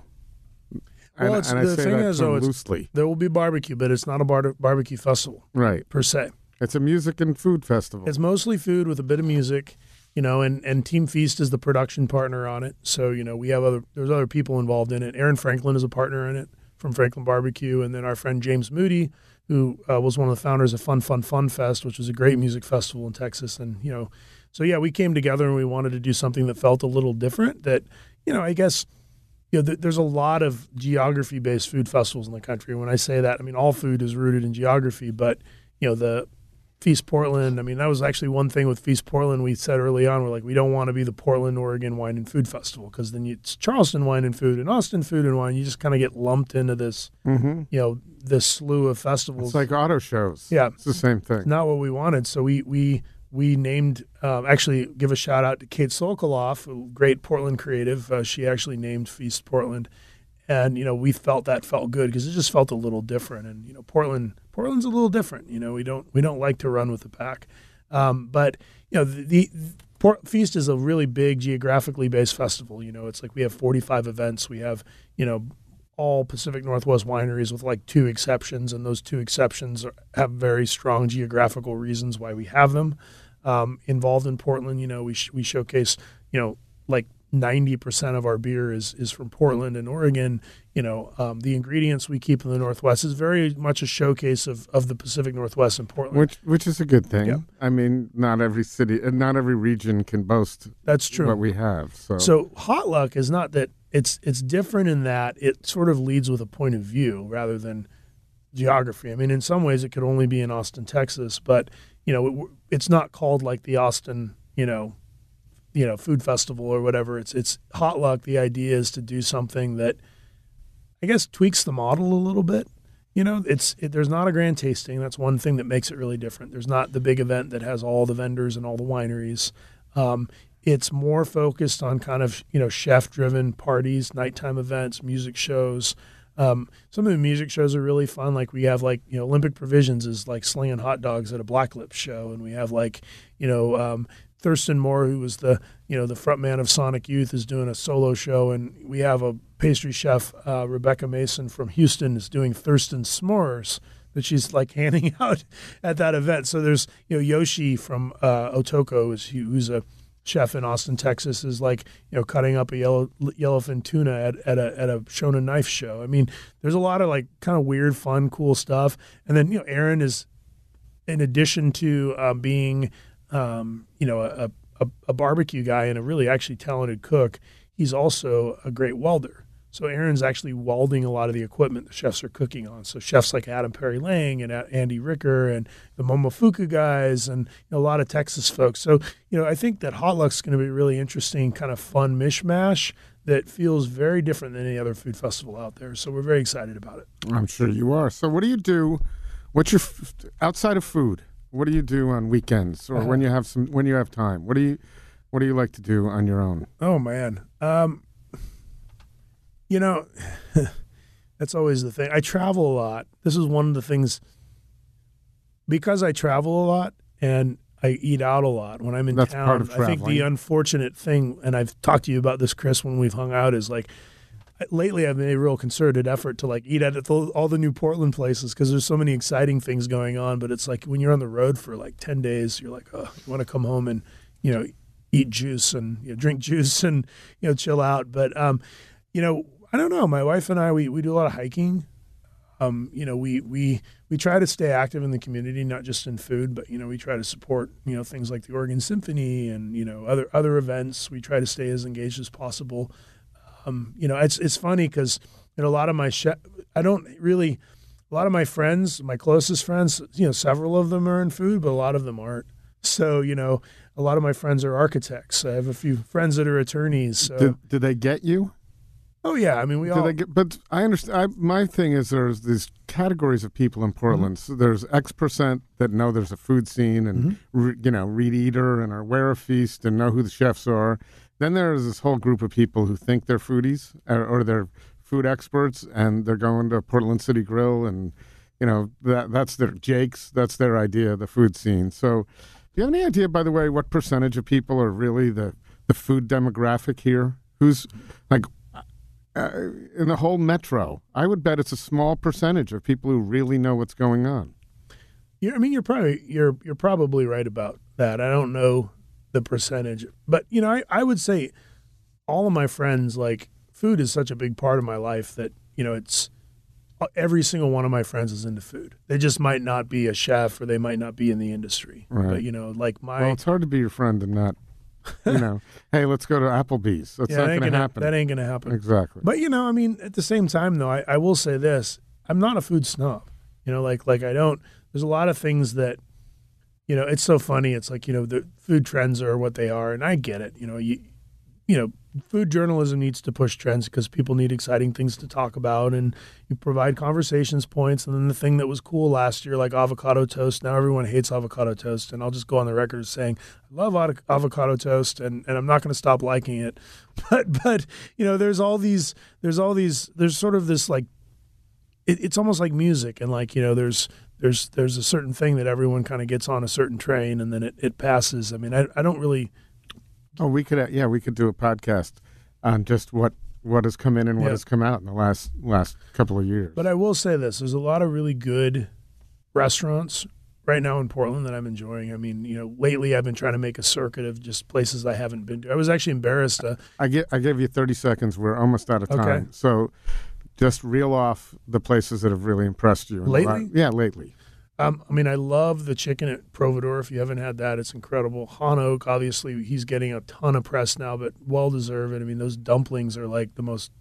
D: Well,
B: and,
D: it's-
B: and I
D: the
B: say
D: thing is, though, it's-
B: loosely.
D: there will be barbecue, but it's not a bar- barbecue festival
B: Right.
D: per se.
B: It's a music and food festival.
D: It's mostly food with a bit of music, you know, and, and Team Feast is the production partner on it. So, you know, we have other there's other people involved in it. Aaron Franklin is a partner in it from Franklin Barbecue, and then our friend James Moody, who uh, was one of the founders of Fun Fun Fun Fest, which was a great music festival in Texas. And, you know, so yeah, we came together and we wanted to do something that felt a little different that, you know, I guess you know, th- there's a lot of geography based food festivals in the country. When I say that, I mean all food is rooted in geography, but you know the Feast Portland. I mean, that was actually one thing with Feast Portland we said early on. We're like, we don't want to be the Portland, Oregon Wine and Food Festival because then it's Charleston Wine and Food and Austin Food and Wine. You just kind of get lumped into this,
B: hmm
D: you know, this slew of festivals.
B: It's like auto shows.
D: Yeah.
B: It's the same thing.
D: not what we wanted. So we we we named um, actually give a shout out to Kate Sokoloff, a great Portland creative. Uh, she actually named Feast Portland, and you know we felt that felt good because it just felt a little different. And you know Portland Portland's a little different. You know we don't we don't like to run with the pack, um, but you know the. the Port Feast is a really big geographically based festival. You know, it's like we have 45 events. We have, you know, all Pacific Northwest wineries with like two exceptions, and those two exceptions are, have very strong geographical reasons why we have them um, involved in Portland. You know, we sh- we showcase you know like ninety percent of our beer is is from Portland and Oregon. You know, um, the ingredients we keep in the Northwest is very much a showcase of of the Pacific Northwest and Portland.
B: Which which is a good thing.
D: Yeah.
B: I mean, not every city, and not every region can boast
D: That's true.
B: what we have. So,
D: So hot luck is not that it's it's different in that it sort of leads with a point of view rather than geography. I mean, in some ways, it could only be in Austin, Texas, but you know, it, it's not called like the Austin, you know, you know, food festival or whatever. It's it's hot luck. The idea is to do something that I guess tweaks the model a little bit. You know, it's it, there's not a grand tasting. That's one thing that makes it really different. There's not the big event that has all the vendors and all the wineries. Um, it's more focused on kind of you know chef driven parties, nighttime events, music shows. Um, some of the music shows are really fun. Like we have like you know Olympic Provisions is like slinging hot dogs at a Black Lips show, and we have like you know um, Thurston Moore, who was the you know the front man of Sonic Youth, is doing a solo show, and we have a pastry chef uh, Rebecca Masson from Houston is doing Thurston S'mores that she's like *laughs* handing out at that event. So there's you know Yoshi from uh, Otoko is who's a chef in Austin, Texas, is like you know cutting up a yellow yellowfin tuna at, at a at a Shona knife show. I mean, there's a lot of like kind of weird, fun, cool stuff. And then you know Aaron is, in addition to uh, being um, you know a, a a barbecue guy and a really actually talented cook, he's also a great welder. So Aaron's actually welding a lot of the equipment the chefs are cooking on. So chefs like Adam Perry Lang and Andy Ricker and the Momofuku guys and a lot of Texas folks. So you know I think that Hot Luck's going to be a really interesting kind of fun mishmash that feels very different than any other food festival out there. So we're very excited about it.
B: I'm sure you are. So, what do you do? What's your outside of food? What do you do on weekends or
D: Uh-huh.
B: when you have some when you have time? What do you what do you like to do on your own?
D: Oh man. Um you know, *sighs* that's always the thing. I travel a lot. This is one of the things because I travel a lot and I eat out a lot when I'm in
B: That's
D: town.
B: part of
D: I think the unfortunate thing, and I've talked to you about this, Chris, when we've hung out, is like lately I've made a real concerted effort to like eat at all the new Portland places because there's so many exciting things going on. But it's like when you're on the road for like ten days, you're like, oh, you want to come home and you know eat juice and you know, drink *laughs* juice and you know chill out. But um, you know, I don't know. My wife and I we we do a lot of hiking. Um, you know, we we we try to stay active in the community, not just in food, but you know, we try to support you know things like the Oregon Symphony and you know other other events. We try to stay as engaged as possible. Um, you know, it's it's funny because you know a lot of my chef, I don't really a lot of my friends, my closest friends, you know, several of them are in food, but a lot of them aren't. So you know, a lot of my friends are architects. I have a few friends that are attorneys. So.
B: Did, did they get you?
D: Oh yeah, I mean we
B: Did
D: all
B: they get, but I understand. I, my thing is there's these categories of people in Portland.
D: Mm-hmm.
B: So there's X percent that know there's a food scene and
D: Mm-hmm.
B: re, you know read Eater and are aware of Feast and know who the chefs are. Then there's this whole group of people who think they're foodies or, or they're food experts and they're going to Portland City Grill and you know that that's their Jake's. That's their idea, of the food scene. So, do you have any idea, by the way, what percentage of people are really the the food demographic here? Who's like uh, in the whole metro, I would bet it's a small percentage of people who really know what's going on.
D: You're, I mean, you're probably you're you're probably right about that. I don't know the percentage, but you know, I, I would say all of my friends like food is such a big part of my life that you know it's every single one of my friends is into food. They just might not be a chef or they might not be in the industry,
B: Right.
D: but you know, like my
B: Well, it's hard to be your friend and not, *laughs* you know, hey, let's go to Applebee's. That's
D: yeah,
B: not
D: that
B: going to
D: gonna
B: happen.
D: That ain't gonna happen.
B: exactly.
D: But you know, I mean, at the same time, though, I, I will say this: I'm not a food snob. You know, like like I don't. There's a lot of things that you know, it's so funny. It's like you know, the food trends are what they are, and I get it. You know, you you know, food journalism needs to push trends because people need exciting things to talk about, and you provide conversations points. And then the thing that was cool last year, like avocado toast, now everyone hates avocado toast, and I'll just go on the record saying I love avo- avocado toast, and, and I'm not going to stop liking it. *laughs* But but you know, there's all these there's all these there's sort of this like it, it's almost like music, and like you know, there's there's there's a certain thing that everyone kind of gets on a certain train, and then it, it passes. I mean, I I don't really
B: Oh, we could, yeah, we could do a podcast on just what what has come in and what
D: Yeah.
B: has come out in the last last couple of years.
D: But I will say this: there's a lot of really good restaurants right now in Portland that I'm enjoying. I mean, you know, lately I've been trying to make a circuit of just places I haven't been to. I was actually embarrassed. Uh,
B: I get, I gave you thirty seconds. We're almost out of time.
D: Okay.
B: So, just reel off the places that have really impressed you. in the la-
D: Lately?
B: yeah, lately.
D: Um, I mean, I love the chicken at Providore. If you haven't had that, it's incredible. Han Oak, obviously, he's getting a ton of press now, but well deserved. I mean, those dumplings are like the most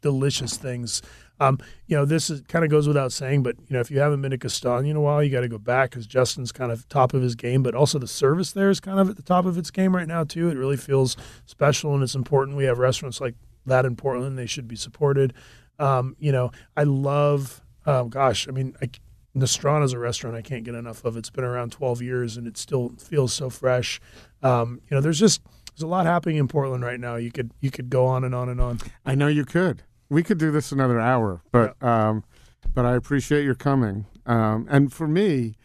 D: delicious things. Um, you know, this is kind of goes without saying, but you know, if you haven't been to Castagna in a while, you got to go back because Justin's kind of top of his game. But also the service there is kind of at the top of its game right now too. It really feels special and it's important. We have restaurants like that in Portland; they should be supported. Um, you know, I love. Um, gosh, I mean, I, Nostrana is a restaurant I can't get enough of. It's been around 12 years and it still feels so fresh. Um, you know, there's just there's a lot happening in Portland right now. You could you could go on and on and on.
B: I know you could. We could do this another hour, but um, but I appreciate your coming. Um, and for me,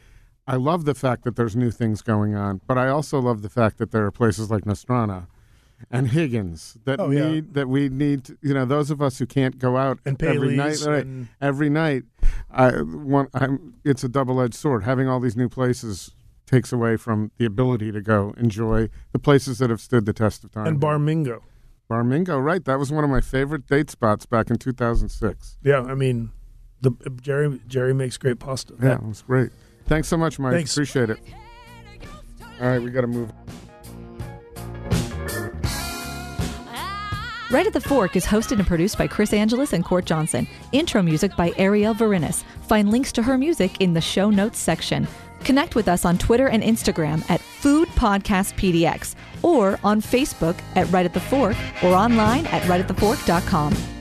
B: I love the fact that there's new things going on, but I also love the fact that there are places like Nostrana and Higgins that
D: Oh, yeah.
B: that we need. To, you know, those of us who can't go out
D: And
B: every night, right,
D: and-
B: every night. I want. I'm. It's a double-edged sword. Having all these new places takes away from the ability to go enjoy the places that have stood the test of time.
D: And Bar Mingo.
B: Barmingo, right? That was one of my favorite date spots back in 2006.
D: Yeah, I mean, the Jerry Jerry makes great pasta.
B: Yeah, it was great. Thanks so much, Mike.
D: Thanks.
B: Appreciate it. All right, we got to move.
E: Right at the Fork is hosted and produced by Chris Angelis and Court Johnson. Intro music by Arielle Verinis. Find links to her music in the show notes section. Connect with us on Twitter and Instagram at Food Podcast PDX or on Facebook at Right at the Fork or online at rightatthefork.com.